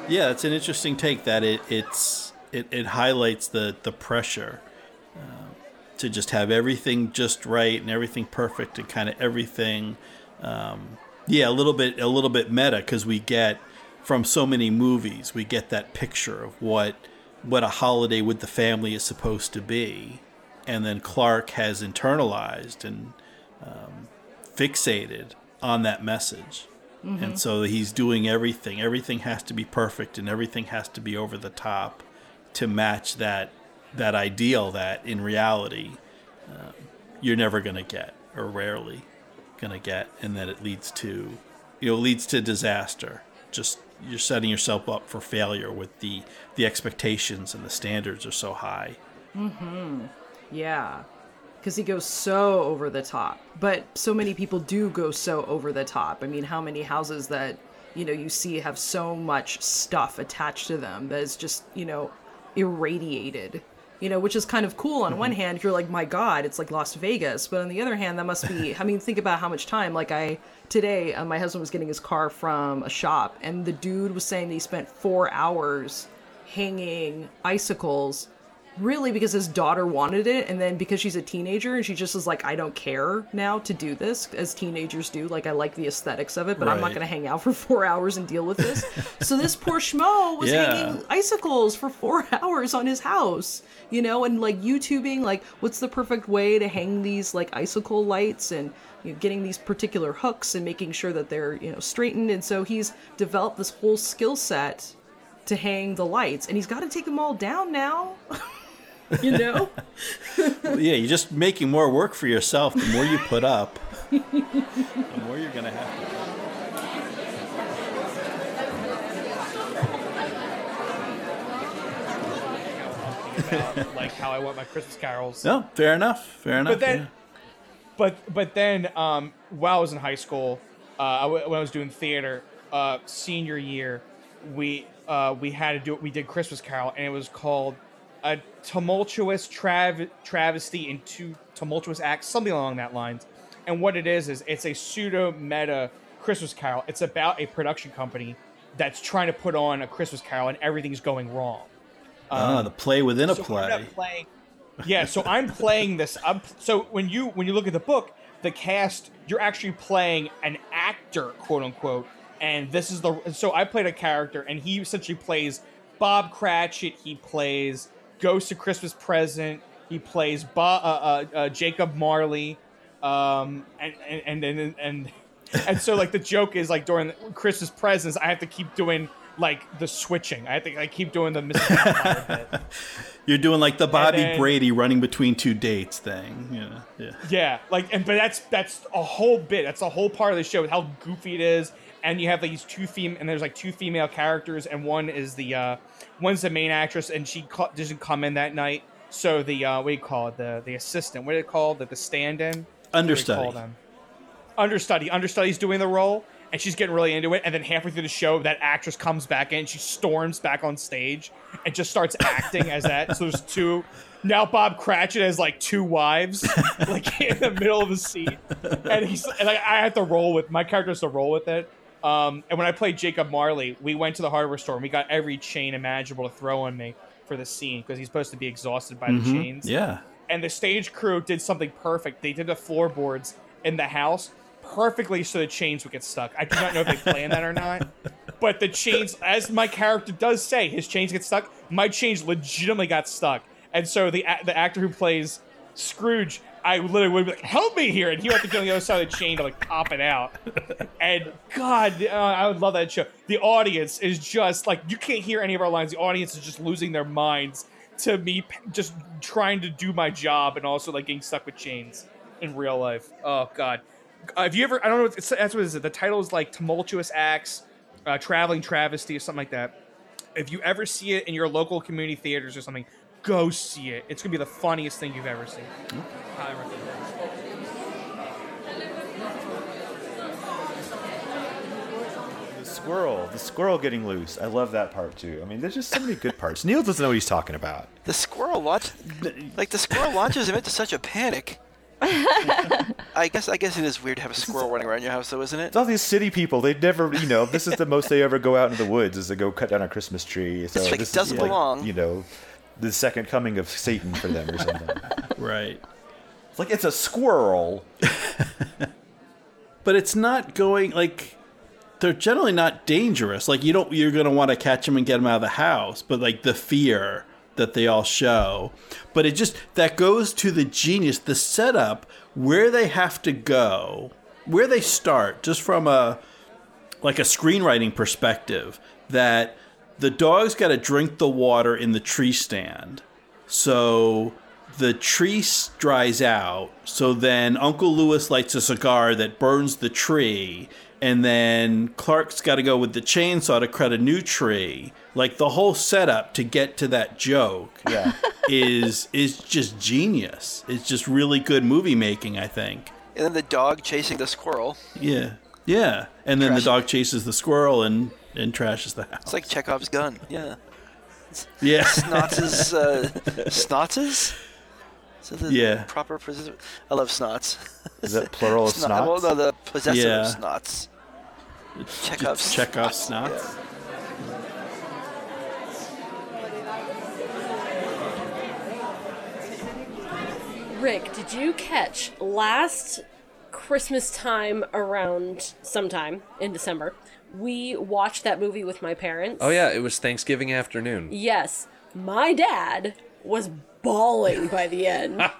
Yeah, it's an interesting take that it it's it, it highlights the the pressure um, to just have everything just right and everything perfect and kind of everything. Um, yeah, a little bit a little bit meta because we get from so many movies we get that picture of what what a holiday with the family is supposed to be, and then Clark has internalized and um, fixated on that message. And so he's doing everything. Everything has to be perfect and everything has to be over the top to match that that ideal that in reality um, you're never going to get or rarely going to get and that it leads to you know leads to disaster. Just you're setting yourself up for failure with the the expectations and the standards are so high. Mhm.
Yeah. Because he goes so over the top. But so many people do go so over the top. I mean, how many houses that, you know, you see have so much stuff attached to them that is just, you know, irradiated. You know, which is kind of cool on one hand. You're like, my God, it's like Las Vegas. But on the other hand, that must be, I mean, think about how much time. Like, I, today, uh, my husband was getting his car from a shop, and the dude was saying that he spent four hours hanging icicles really because his daughter wanted it and then because she's a teenager and she just is like i don't care now to do this as teenagers do. Like i like the aesthetics of it but i'm not going to hang out for four hours and deal with this. So this poor schmo was
Yeah.
hanging icicles for four hours on his house you know and like youtubing like what's the perfect way to hang these like icicle lights and you know, getting these particular hooks and making sure that they're you know straightened. And so he's developed this whole skill set to hang the lights and he's got to take them all down now you know
yeah, you're just making more work for yourself the more you put up. the more you're going to have to
about, like how I want my Christmas carols.
No, fair enough. Fair enough.
But then,
yeah.
but but then, um, while I was in high school, uh, I w- when I was doing theater, uh, senior year, we uh, we had to do we did Christmas Carol, and it was called a tumultuous trav- travesty in two tumultuous acts, something along that lines. And what it is is it's a pseudo meta Christmas Carol. It's about a production company that's trying to put on a Christmas Carol, and everything's going wrong.
Ah, the play within a
So
play.
playing. Yeah, so I'm playing this. I'm, so when you when you look at the book, the cast, you're actually playing an actor, quote unquote. And this is the so I played a character, and he essentially plays Bob Cratchit. He plays Ghost of Christmas Present. He plays Bob, uh, uh, uh, Jacob Marley, um, and and and and and, and so like the joke is like during Christmas presents, I have to keep doing like the switching. I think I keep doing the Mrs.
You're doing like the Bobby
then-
Brady running between two dates thing. Yeah, yeah.
Yeah, like, and but that's that's a whole bit. That's a whole part of the show how goofy it is. And you have like these two fem and there's like two female characters, and one is the uh, one's the main actress, and she co- doesn't come in that night. So the uh, what do you call it? The the assistant. What do you call the the stand-in?
Understudy.
them? Understudy. Understudy's doing the role, and she's getting really into it. And then halfway through the show, that actress comes back in. She storms back on stage and just starts acting as that. So there's two. Now Bob Cratchit has like two wives, like in the middle of the scene, and he's and I, I have to roll with my character has to roll with it. Um, and when I played Jacob Marley, we went to the hardware store and we got every chain imaginable to throw on me for the scene because he's supposed to be exhausted by the
Mhm.
chains
Yeah.
and the stage crew did something perfect. They did the floorboards in the house perfectly so the chains would get stuck. I do not know if they planned that or not, but the chains, as my character does say, his chains get stuck. My chains legitimately got stuck, and so the the actor who plays Scrooge, I literally would be like, "Help me here!" and he would have to get on the other side of the chain to like pop it out. And God, uh, I would love that show. The audience is just like you can't hear any of our lines. The audience is just losing their minds to me just trying to do my job and also like getting stuck with chains in real life. Oh God, uh, have you ever? I don't know. It's, that's what is it? The title is like tumultuous acts, uh, traveling travesty, or something like that. If you ever see it in your local community theaters or something, go see it. It's gonna be the funniest thing you've ever seen. Highly recommend.
The squirrel, the squirrel getting loose. I love that part too. I mean, there's just so many good parts. Neil doesn't know what he's talking about.
The squirrel launch, like the squirrel launches him into such a panic. I guess I guess it is weird to have a squirrel running around your house, though, isn't it?
It's all these city people. They never, you know, this is the most they ever go out into the woods is to go cut down a Christmas tree. So
It's like,
this
it doesn't
is like,
belong.
you know, the second coming of Satan for them or something.
Right.
It's like it's a squirrel.
but it's not going like they're generally not dangerous. Like you don't you're going to want to catch them and get them out of the house, but like the fear that they all show. But it just that goes to the genius, the setup where they have to go, where they start just from a like a screenwriting perspective that the dog's got to drink the water in the tree stand. So the tree s- dries out. So then Uncle Lewis lights a cigar that burns the tree. And then Clark's got to go with the chainsaw to cut a new tree. Like the whole setup to get to that joke
Yeah.
is is just genius. It's just really good movie making, I think.
And then the dog chasing the squirrel.
Yeah. Yeah. And then the dog chases the squirrel and, and trashes the house.
It's like Chekhov's gun. Yeah.
Yeah.
Snots' uh, Snots'? Is that the
Yeah.
proper possessor? I love snots.
Is that plural of
Snot- Well,
snots?
no, the possessor
Yeah.
of snots. Chekhov's.
Chekhov's snots.
Rick, did you catch last Christmas time around sometime in December? We watched that movie with my parents.
Oh yeah, it was Thanksgiving afternoon.
Yes, my dad was bawling by the end.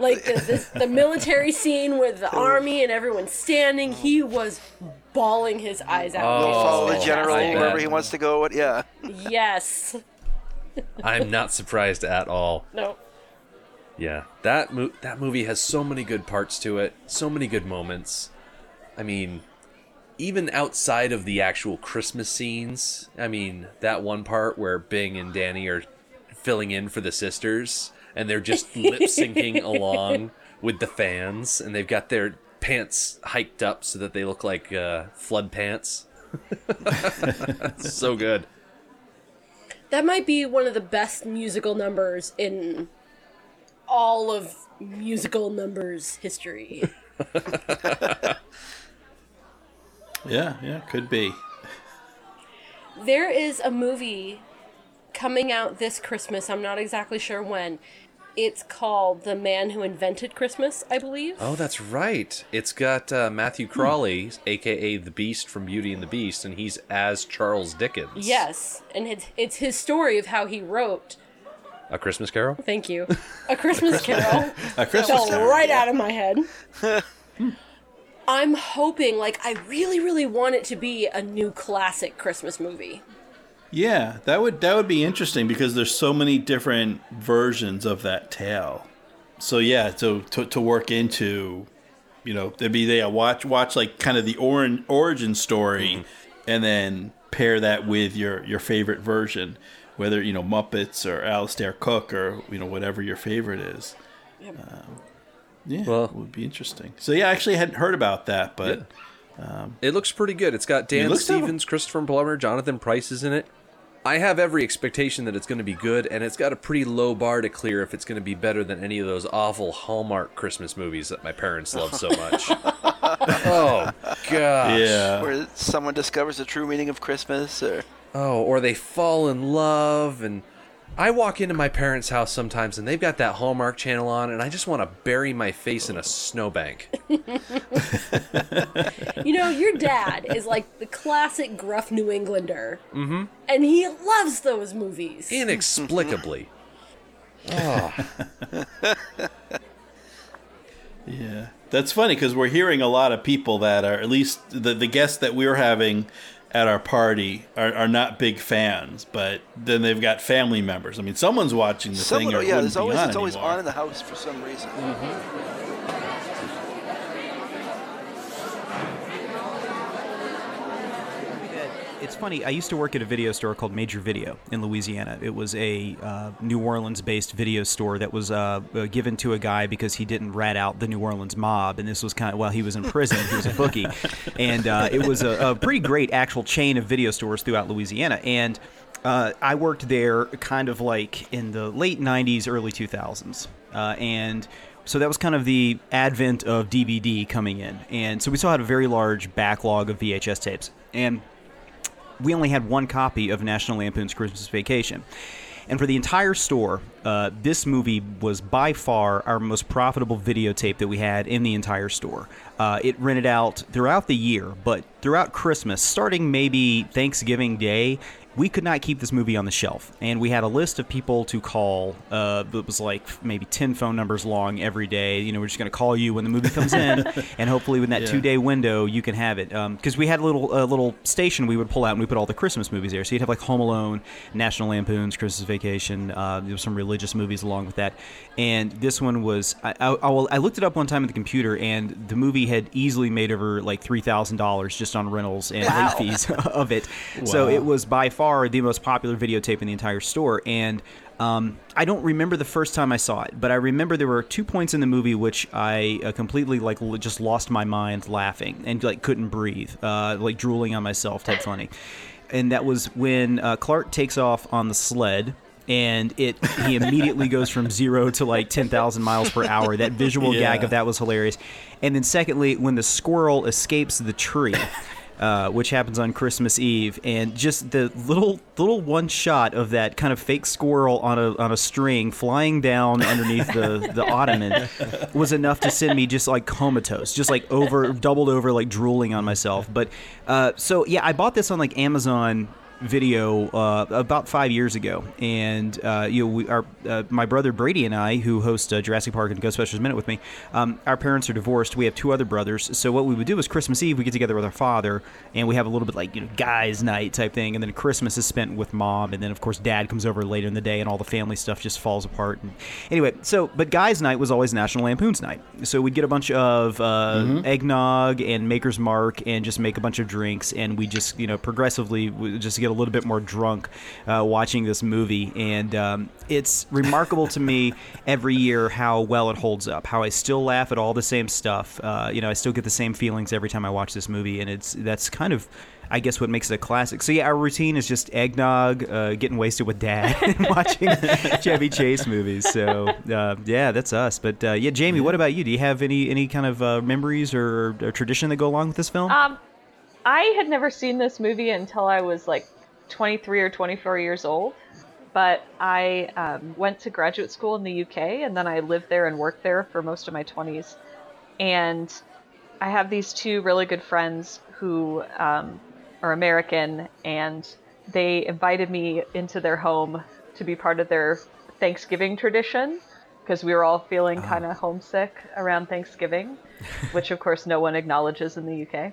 like the, this, the military scene with the army and everyone standing, he was bawling his eyes out.
Oh,
Follow the general
bet.
wherever he wants to go. What? Yeah.
Yes.
I'm not surprised at all.
No.
Yeah, that mo- that movie has so many good parts to it, so many good moments. I mean, even outside of the actual Christmas scenes, I mean, that one part where Bing and Danny are filling in for the sisters and they're just lip syncing along with the fans and they've got their pants hiked up so that they look like uh, flood pants. so good.
That might be one of the best musical numbers in all of musical numbers history.
Yeah, yeah, could be.
There is a movie coming out this Christmas. I'm not exactly sure when. It's called The Man Who Invented Christmas, I believe.
Oh, that's right. It's got uh, Matthew Crawley, aka the Beast from Beauty and the Beast, and he's as Charles Dickens.
Yes, and it's, it's his story of how he wrote.
A Christmas Carol.
Thank you. A Christmas Carol.
A Christmas
fell
Carol,
right out of my head. I'm hoping, like, I really, really want it to be a new classic Christmas movie.
Yeah, that would that would be interesting because there's so many different versions of that tale. So yeah, so to, to work into, you know, there'd be yeah, watch watch like kind of the origin origin story, and then pair that with your your favorite version, whether you know Muppets or Alistair Cook or you know whatever your favorite is. Um, yeah,
Well-
it would be interesting. So yeah, I actually hadn't heard about that, but um,
It looks pretty good. It's got Dan
looks dope.
Stevens, Christopher Plummer, Jonathan Pryce is in it. I have every expectation that it's going to be good, and it's got a pretty low bar to clear if it's going to be better than any of those awful Hallmark Christmas movies that my parents love so much. oh gosh.
Where someone discovers the true meaning of Christmas, or
Oh, or they fall in love and I walk into my parents' house sometimes and they've got that Hallmark channel on and I just want to bury my face in a snowbank.
You know, your dad is like the classic gruff New Englander,
Mm-hmm.
and he loves those movies.
Inexplicably. oh.
Yeah, that's funny because we're hearing a lot of people that are at least the the guests that we're having at our party are, are not big fans, but then they've got family members. I mean, someone's watching the
someone,
thing, or it
yeah,
wouldn't
there's
be
always
on
it's always on in the house for some reason. Mm-hmm.
It's funny. I used to work at a video store called Major Video in Louisiana. It was a uh, New Orleans-based video store that was uh, uh, given to a guy because he didn't rat out the New Orleans mob, and this was kind of while he was in prison. he was a bookie, and uh, it was a, a pretty great actual chain of video stores throughout Louisiana. And uh, I worked there kind of like in the late '90s, early 2000s, uh, and so that was kind of the advent of DVD coming in, and so we still had a very large backlog of VHS tapes, and we only had one copy of National Lampoon's Christmas Vacation. And for the entire store, uh, this movie was by far our most profitable videotape that we had in the entire store. Uh, it rented out throughout the year, but throughout Christmas, starting maybe Thanksgiving Day, we could not keep this movie on the shelf. And we had a list of people to call uh, that was like maybe 10 phone numbers long every day. You know, we're just going to call you when the movie comes in, and hopefully within that
Yeah.
two day window, you can have it. Because we had a little, a little station we would pull out and we put all the Christmas movies there. So you'd have like Home Alone, National Lampoon's Christmas Vacation. Uh, there was some religious movies along with that. And this one was, I, I, I looked it up one time at the computer, and the movie had easily made over like $3,000 just on rentals and
Wow.
late fees of it. So it was by far the most popular videotape in the entire store. And um, I don't remember the first time I saw it, but I remember there were two points in the movie which I uh, completely like l- just lost my mind laughing and like couldn't breathe, uh, like drooling on myself type funny. And that was when uh, Clark takes off on the sled. And it he immediately goes from zero to like ten thousand miles per hour. That visual
Yeah.
gag of that was hilarious. And then secondly, when the squirrel escapes the tree, uh, which happens on Christmas Eve, and just the little little one shot of that kind of fake squirrel on a on a string flying down underneath the the ottoman was enough to send me just like comatose, just like over doubled over, like drooling on myself. But uh, so yeah, I bought this on like Amazon video uh, about five years ago, and uh, you know, we, our uh, my brother Brady and I, who host uh, Jurassic Park and Ghostbusters Minute with me, um, our parents are divorced. We have two other brothers, so what we would do is Christmas Eve we get together with our father, and we have a little bit like you know guys' night type thing, and then Christmas is spent with mom, and then of course dad comes over later in the day, and all the family stuff just falls apart. And anyway, so but guys' night was always National Lampoon's night, so we'd get a bunch of uh, eggnog and Maker's Mark, and just make a bunch of drinks, and we just you know progressively just get a little bit more drunk uh, watching this movie, and um, it's remarkable to me every year how well it holds up. How I still laugh at all the same stuff. Uh, you know, I still get the same feelings every time I watch this movie, and it's that's kind of. I guess what makes it a classic. So yeah, our routine is just eggnog, uh, getting wasted with dad, and watching Chevy Chase movies. So uh, yeah, that's us. But uh, yeah, Jamie, what about you? Do you have any any kind of uh, memories or, or tradition that go along with this film?
Um, I had never seen this movie until I was like 23 or 24 years old. But I um, went to graduate school in the UK and then I lived there and worked there for most of my 20s. And I have these two really good friends who um, are American and they invited me into their home to be part of their Thanksgiving tradition because we were all feeling kind of homesick around Thanksgiving, which of course no one acknowledges in the UK.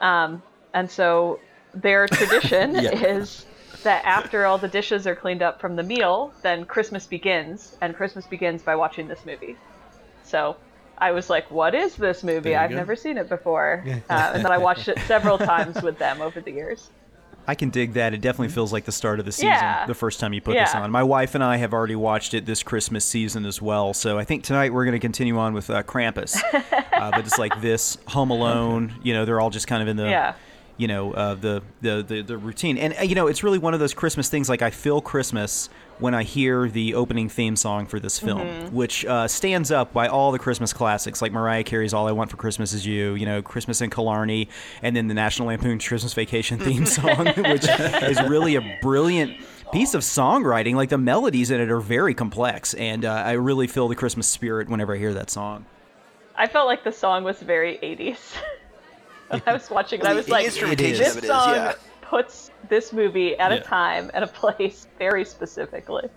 Um, and so their tradition
Yeah.
is that after all the dishes are cleaned up from the meal, then Christmas begins, and Christmas begins by watching this movie. So I was like, "What is this movie? I've
go.
never seen it before." Uh, and then I watched it several times with them over the years.
I can dig that. It definitely feels like the start of the season
Yeah.
the first time you put this on. My wife and I have already watched it this Christmas season as well. So I think tonight we're going to continue on with uh, Krampus. uh, but it's like this, Home Alone, you know, they're all just kind of in the.
Yeah.
You know uh, the, the the the routine, and uh, you know it's really one of those Christmas things. Like I feel Christmas when I hear the opening theme song for this film,
Mhm.
which uh, stands up by all the Christmas classics, like Mariah Carey's "All I Want for Christmas Is You," you know, Christmas in Killarney, and then the National Lampoon's Christmas Vacation theme song, which is really a brilliant piece of songwriting. Like the melodies in it are very complex, and uh, I really feel the Christmas spirit whenever I hear that song.
I felt like the song was very 80s. when I was watching it, I
The
was like,
instrumentation
this
of it is,
song
yeah.
puts this movie at
Yeah.
a time at a place very specifically,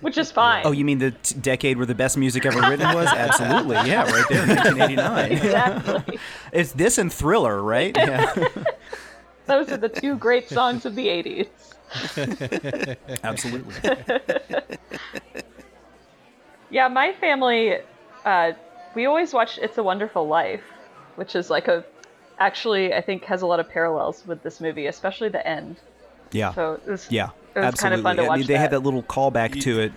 which is fine.
Oh, you mean the t- decade where the best music ever written was? Absolutely, yeah, right there, 1989.
Exactly.
it's this and Thriller, right? Yeah.
Those are the two great songs of the 80s.
Absolutely.
Yeah, my family, uh, we always watched It's a Wonderful Life, which is like a, actually, I think has a lot of parallels with this movie, especially the end.
Yeah.
So it was,
yeah.
it was
absolutely.
kind of fun to
I
watch
mean, they
that.
had that little callback to it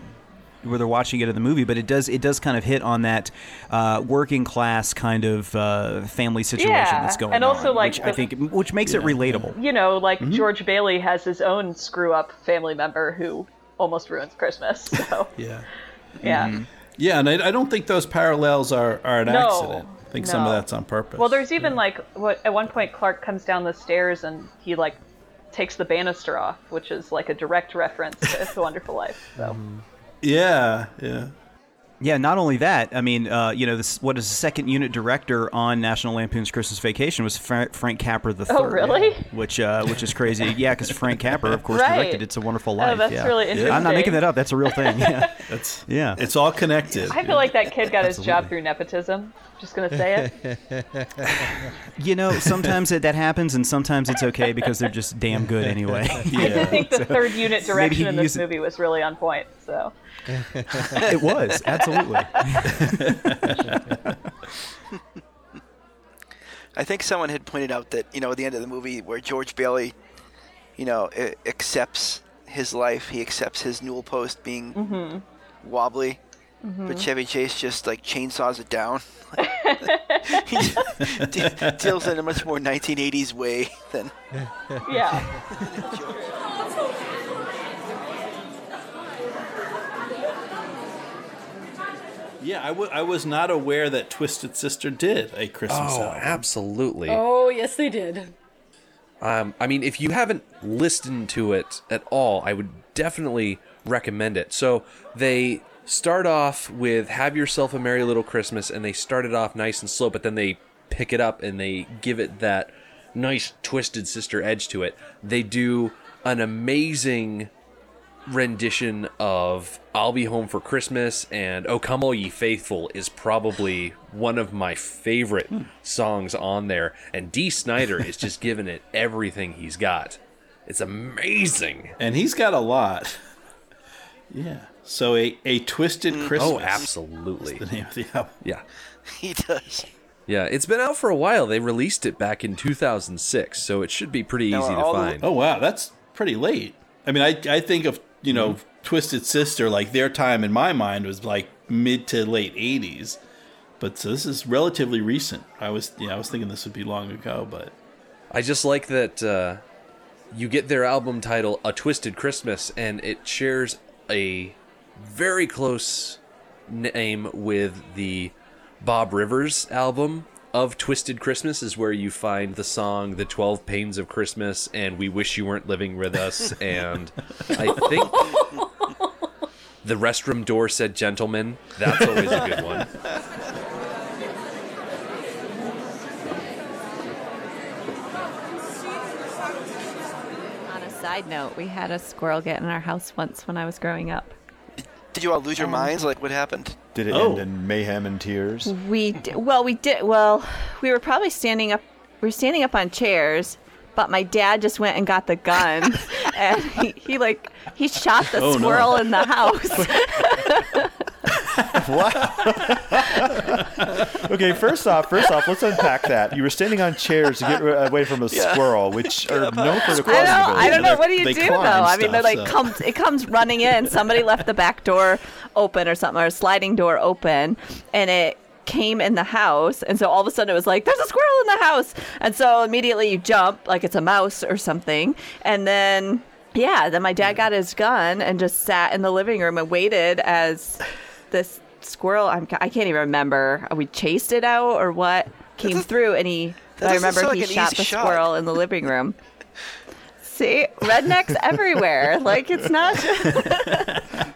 where they're watching it in the movie, but it does it does kind of hit on that uh, working class kind of uh, family situation
Yeah,
that's going on,
and
on,
also, like,
which I think which makes it relatable.
You know, like
Mhm.
George Bailey has his own screw up family member who almost ruins Christmas. So,
Yeah.
yeah.
Mm-hmm.
Yeah, and I, I don't think those parallels are, are an
No,
accident. I think some of that's on purpose.
Well, there's even like what at one point Clark comes down the stairs and he like takes the banister off, which is like a direct reference to It's a Wonderful Life. So mm-hmm.
Yeah, yeah.
Yeah, not only that, I mean, uh, you know, this what is the second unit director on National Lampoon's Christmas Vacation was Fra- Frank Capra the third.
Oh, really?
Which, uh, which is crazy. Yeah, because Frank Capra, of course,
Right.
directed "It's a Wonderful
Oh,
Life."
that's
yeah.
really
I'm not making that up. That's a real thing. Yeah,
that's
yeah.
It's all connected.
I feel like that kid got his job through nepotism. Just gonna say it.
You know, sometimes it, that happens, and sometimes it's okay because they're just damn good anyway.
I think the
So
third unit
maybe
direction in this
used it-
movie was really on point. So
it was absolutely.
I think someone had pointed out that you know at the end of the movie where George Bailey, you know, a- accepts his life, he accepts his newel post being
Mhm.
wobbly,
Mhm.
but Chevy Chase just like chainsaws it down. he de- deals in a much more 1980s way than.
yeah.
Yeah, I, w- I was not aware that Twisted Sister did a Christmas
Oh,
album.
absolutely.
Oh, yes, they did.
Um, I mean, if you haven't listened to it at all, I would definitely recommend it. So they start off with "Have Yourself a Merry Little Christmas," and they start it off nice and slow, but then they pick it up and they give it that nice twisted sister edge to it. They do an amazing rendition of I'll Be Home for Christmas and Oh Come All Ye Faithful is probably one of my favorite hmm. songs on there. And Dee Snider is just giving it everything he's got. It's amazing.
And he's got a lot. Yeah. So a, a Twisted mm. oh, Christmas.
Oh, absolutely.
the name of the album.
Yeah.
He does.
Yeah, it's been out for a while. They released it back in 2006, so it should be pretty
Now,
easy to
all the-
find.
oh wow, that's pretty late. I mean, I I think of you know Twisted Sister like their time in my mind was like mid to late '80s, but so this is relatively recent. I was yeah, I was thinking this would be long ago, but
I just like that uh, you get their album title, A Twisted Christmas, and it shares a very close name with the Bob Rivers album of Twisted Christmas, is where you find the song The 12 Pains of Christmas and We Wish You Weren't Living With Us. and I think The Restroom Door Said "Gentlemen." That's always a good one.
On a side note, we had a squirrel get in our house once when I was growing up.
Did you all lose your
Um,
minds? Like what happened?
Did it
Oh.
end in mayhem and tears?
We d- well, we did well. We were probably standing up. We were standing up on chairs, but my dad just went and got the gun and he, he like he shot the
Oh, no.
squirrel in the house.
Okay, first off, first off, let's unpack that. You were standing on chairs to get away from a
Yeah.
squirrel, which are known for the
I don't,
crossing
I don't know. What do you do
climb
though? I mean, they're like
so.
comes it comes running in. Somebody left the back door open or something, or a sliding door open, and it came in the house. And so all of a sudden it was like, "There's a squirrel in the house!" And so immediately you jump like it's a mouse or something, and then. Yeah, then my dad got his gun and just sat in the living room and waited as this squirrel. I'm, I can't even remember. We chased it out or what came through, and he.
that
I
doesn't
remember
sound
he
like
shot the
shot.
squirrel in the living room. See, rednecks everywhere. Like it's not.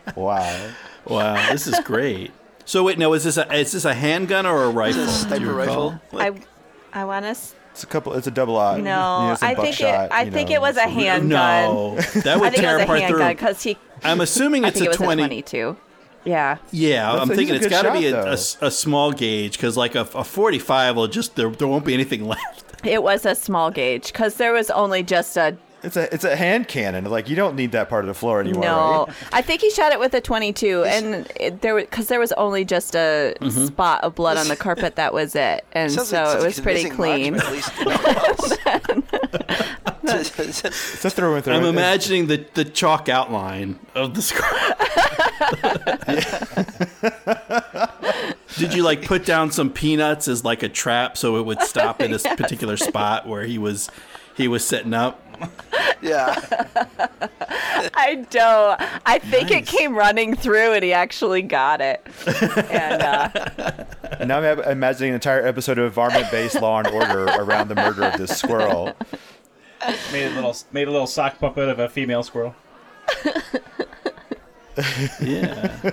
wow.
Wow, this is great. So wait, no, is this a is this a handgun or a rifle?
Is this a
Do you
sniper
recall?
rifle?
I, I want to.
It's a couple. It's a double eye.
No, I think it. I think it was a handgun.
No, that would tear
was
apart through.
because he.
I'm assuming it's a
it was
20
a 22. Yeah.
Yeah,
That's
I'm
a-
thinking
he's a
it's
good
got to be
shot,
a, a
though.
s- a small gauge because like a, a 45 will just there there won't be anything left.
It was a small gauge because there was only just a.
It's a it's a hand cannon. Like you don't need that part of the floor anymore,
no,
right?
I think he shot it with a 22, and it, there because there was only just a
Mhm.
spot of blood on the carpet. That was it, and
Sounds
so
like- sounds
it was
like
pretty
an
clean.
amazing
It's a throw and throw.
I'm imagining the the chalk outline of the squirrel. Did you like put down some peanuts as like a trap so it would stop at a s-
Yes.
particular spot where he was he was setting up?
Yeah.
I don't. I think it came running through, and he actually got it. And uh,
And now I'm imagining an entire episode of varmint-based Law and Order around the murder of this squirrel.
Made a little made a little sock puppet of a female squirrel.
Yeah.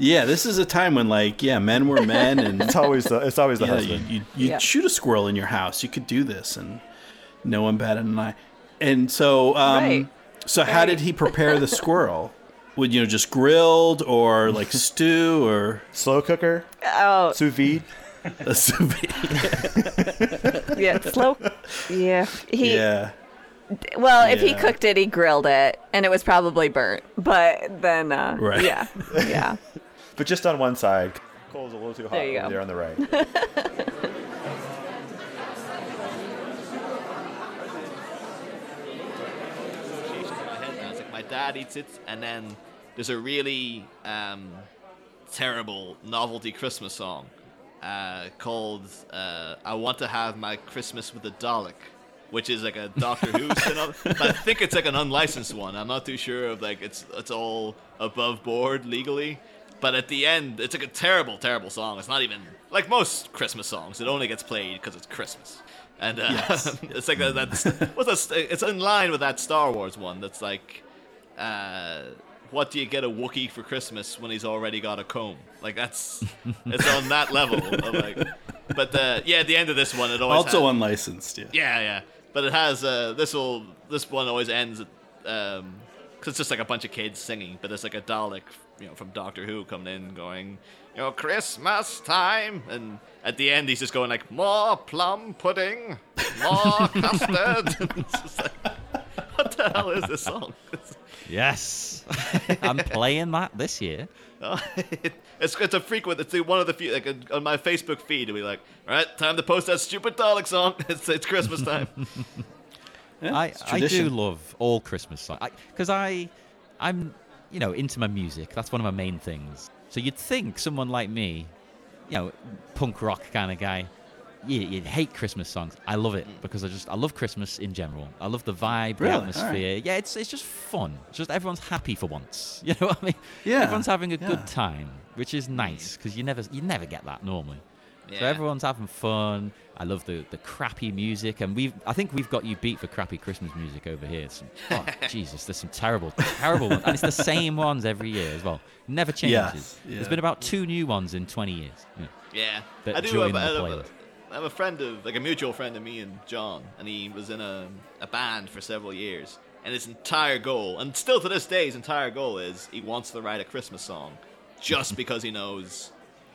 Yeah, this is a time when like yeah, men were men and
It's always the it's always the
yeah,
husband.
You, you, you'd
Yeah.
shoot a squirrel in your house. You could do this, and no one batted an eye. And so, um,
Right.
so how did he prepare the squirrel? Would you know just grilled or like stew or
Slow cooker,
oh,
sous vide.
a sous vide?
yeah, slow. Yeah, he.
yeah.
Well, if he cooked it, he grilled it, and it was probably burnt. But then, uh,
Right.
yeah, yeah.
But just on one side. Coal's a little too hot
There you go.
there on the right.
association in my head now. It's like my dad eats it, and then there's a really um, terrible novelty Christmas song uh, called uh, "I Want to Have My Christmas with a Dalek," which is like a Doctor Who spin-off. But I think it's like an unlicensed one. I'm not too sure of like it's it's all above board legally. But at the end, it's like a terrible, terrible song. It's not even like most Christmas songs. It only gets played because it's Christmas. And uh,
Yes.
it's like that, that's what's that? It's in line with that Star Wars one. That's like, uh, what do you get a Wookiee for Christmas when he's already got a comb? Like that's it's on that level. Of like, but uh, yeah, at the end of this one, it always
Also
has-
unlicensed. Yeah.
yeah, yeah. But it has uh, this this one always ends because um it's just like a bunch of kids singing, but it's like a Dalek, you know, from Doctor Who coming in going, you know, Christmas time, and at the end he's just going like more plum pudding, more custard. It's just like, what the hell is this song?
Yes, I'm playing that this year.
Oh, it's it's a frequent. It's one of the few like on my Facebook feed. It'll be like, all right, time to post that stupid Dalek song. It's it's Christmas time.
I,
it's
I do love all Christmas songs because I, I'm, you know, into my music. That's one of my main things. So you'd think someone like me, you know, punk rock kind of guy, you, you'd hate Christmas songs. I love it because I just I love Christmas in general. I love the vibe,
Really?
the atmosphere.
right.
Yeah, it's it's just fun. It's just everyone's happy for once. You know what I mean?
Yeah,
Everyone's having a
yeah.
good time, which is nice because you never you never get that normally.
Yeah.
So everyone's having fun. I love the, the crappy music, and we've I think we've got you beat for crappy Christmas music over here. Some, oh, Jesus, there's some terrible, terrible ones, and it's the same ones every year as well. Never changes.
Yes,
There's
yeah.
been about two new ones in 20 years. Yeah.
Yeah, I do
join the
I a,
playlist.
I have a friend of like a mutual friend of me and John, and he was in a, a band for several years. And his entire goal, and still to this day, his entire goal is he wants to write a Christmas song, just because he knows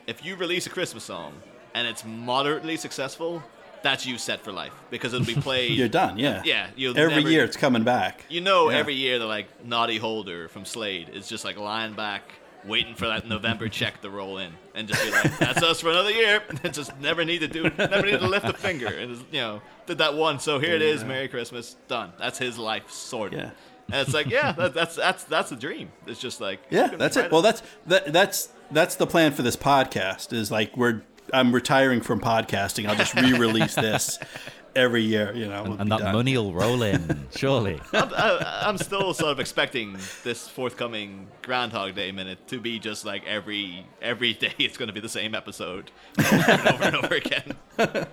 if you release a Christmas song and it's moderately successful, that's you set for life because it'll be played.
You're done. Yeah.
Yeah. You'll
Every
never-
year it's coming back.
You know,
Yeah.
every year the like Noddy Holder from Slade is just like lying back, waiting for that November check to roll in, and just be like, "That's us for another year." And just never need to do, never need to lift a finger, and just, you know, did that one. So here it is, Merry Christmas, done. That's his life sorted.
Yeah.
And it's like, yeah, that, that's that's that's a dream. It's just like,
Yeah, that's it. Well, that's that, that's that's the plan for this podcast. Is like we're I'm retiring from podcasting. I'll just re-release this every year. You know, we'll
and that
done.
money will roll in, surely.
I'm, I, I'm still sort of expecting this forthcoming Groundhog Day minute to be just like every every day. It's going to be the same episode over and over and over again.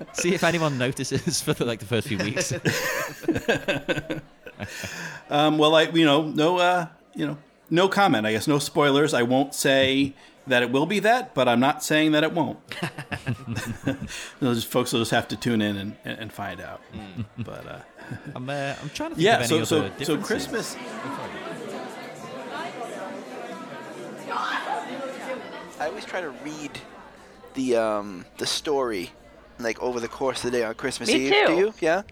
See if anyone notices for the, like the first few weeks.
Um, well, I you know no uh, you know no comment. I guess no spoilers. I won't say that it will be that, but I'm not saying that it won't. Those just, folks will just have to tune in and, and, and find out. But uh,
I'm, uh, I'm trying to think
yeah,
of any
so
other
so so. Christmas.
I always try to read the um the story like over the course of the day on Christmas
Me
Eve.
too.
Do you? Yeah.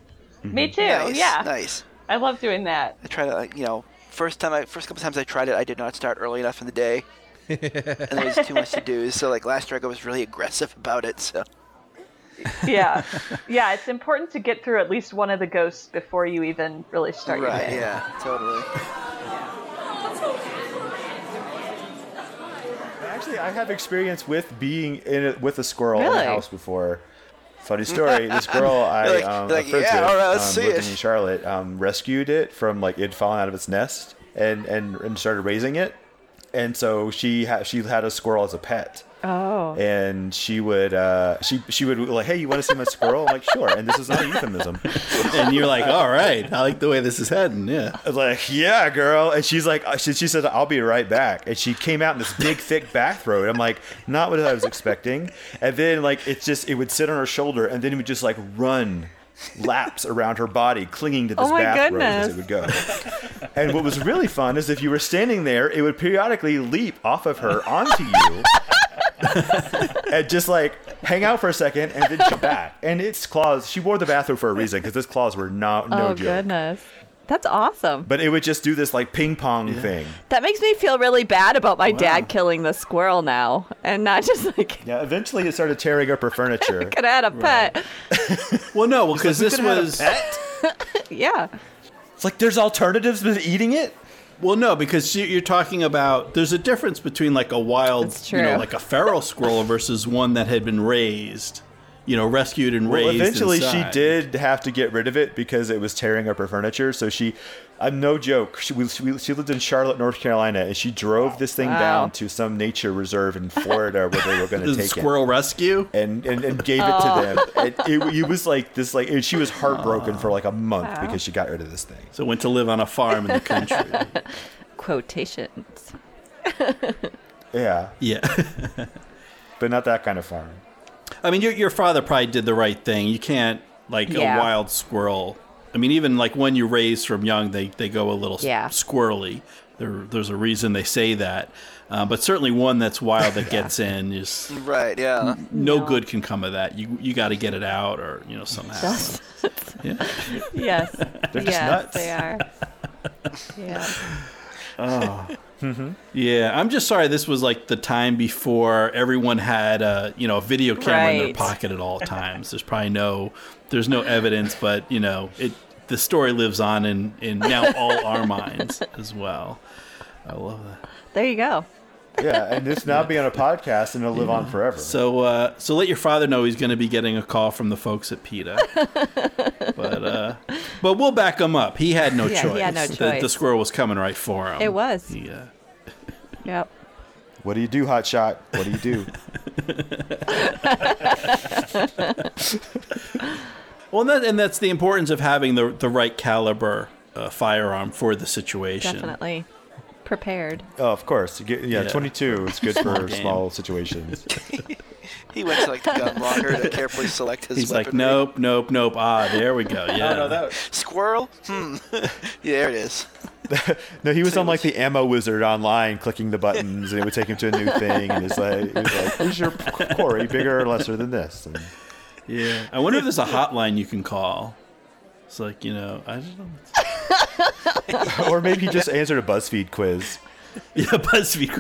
Me too.
Nice,
yeah.
Nice.
I love doing that.
I try to you know first time I first couple times I tried it I did not start early enough in the day. and there was too much to do. So like last year I was really aggressive about it. So
yeah. Yeah, it's important to get through at least one of the ghosts before you even really start
right,
day.
yeah, totally.
Actually, I have experience with being in it with a squirrel in the house before. Funny story. This girl I
You're like-
um,
like,
I'm friends
"Yeah,
with,
all right, let's
um, living in Charlotte um, rescued it from like it falling out of its nest and and, and started raising it. And so she had she had a squirrel as a pet.
Oh.
And she would uh, she she would like, hey, you want to see my squirrel? I'm like, sure. And this is not a euphemism.
And you're like, all right, I like the way this is heading. Yeah.
I was like, yeah, girl. And she's like, uh, she, she said, I'll be right back. And she came out in this big, thick bathrobe. I'm like, not what I was expecting. And then, like, it's just, it would sit on her shoulder and then it would just, like, run laps around her body, clinging to this
Oh
bathrobe as it would go. And what was really fun is if you were standing there, it would periodically leap off of her onto you. and just like hang out for a second and then jump back. And its claws, she wore the bathrobe for a reason because its claws were not, no
oh
joke.
goodness, that's awesome.
But it would just do this like ping pong thing.
That makes me feel really bad about my dad killing the squirrel now, and not just like
Yeah, eventually it started tearing up her furniture.
could have had a pet.
Well, no, because
"We
this
could've a
was.
pet?"
yeah.
It's like there's alternatives to eating it.
Well, no, because you- you're talking about there's a difference between like a wild, you know, like a feral squirrel versus one that had been raised, you know, rescued and
Well,
raised.
eventually she did have to get rid of it because it was tearing up her furniture. So she, I'm no joke. She, was- she, she lived in Charlotte, North Carolina, and she drove this thing
Wow.
down to some nature reserve in Florida where they were going to take
squirrel rescue
and and, and gave it
Oh.
to them. Oh. And it, it was like this, like and she was heartbroken for like a month
Wow.
because she got rid of this thing.
So went to live on a farm in the country.
Quotations.
Yeah,
yeah,
but not that kind of farm.
I mean, your your father probably did the right thing. You can't like
Yeah.
a wild squirrel. I mean, even like when you raise from young, they they go a little s-
Yeah.
squirrely. There, there's a reason they say that. Uh, but certainly one that's wild that gets in is
Right, yeah.
no good can come of that. You you got to get it out or you know somehow.
That's-
yeah.
Yes.
They're just
yes,
nuts.
they are. Yeah.
Oh. Mm-hmm. Yeah, I'm just sorry. This was like the time before everyone had a you know a video camera in their pocket at all times. There's probably no there's no evidence, but you know it. The story lives on in in now all our minds as well. I love that.
There you go.
Yeah, and this now be on a podcast and it'll live on forever.
So uh, so let your father know he's going to be getting a call from the folks at PETA. but uh, but we'll back him up. He had no
Yeah,
choice.
he had no
The- The, squirrel was coming right for him.
It was.
Yeah.
Yep.
What do you do, Hot Shot? What do you do?
Well, and, that, and that's the importance of having the the right caliber uh, firearm for the situation.
Definitely prepared.
Oh, of course. You get, yeah,
Yeah.
22 is good
Small
for
game.
small situations.
He went to like the gun locker to carefully select his
He's like, nope, nope, nope. Ah, there we go. Yeah.
no, that-
Squirrel? Hmm. yeah, there it is.
no, he was on like the ammo wizard online, clicking the buttons, and it would take him to a new thing. And it's like, it was like, who's your quarry, bigger or lesser than this? And
Yeah, I wonder if there's a hotline you can call. It's like you know, I don't know.
or maybe he just answered a BuzzFeed quiz.
Yeah, BuzzFeed.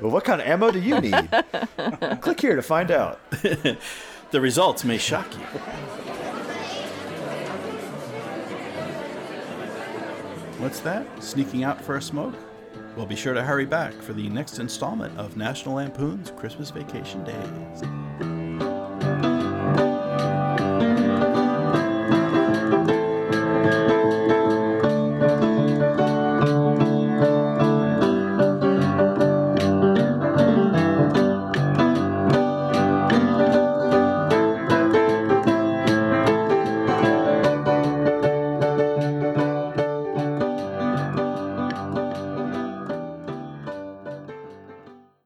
what kind of ammo do you need? Click here to find out.
the results may shock you. What's that? Sneaking out for a smoke? Well, be sure to hurry back for the next installment of National Lampoon's Christmas Vacation Days.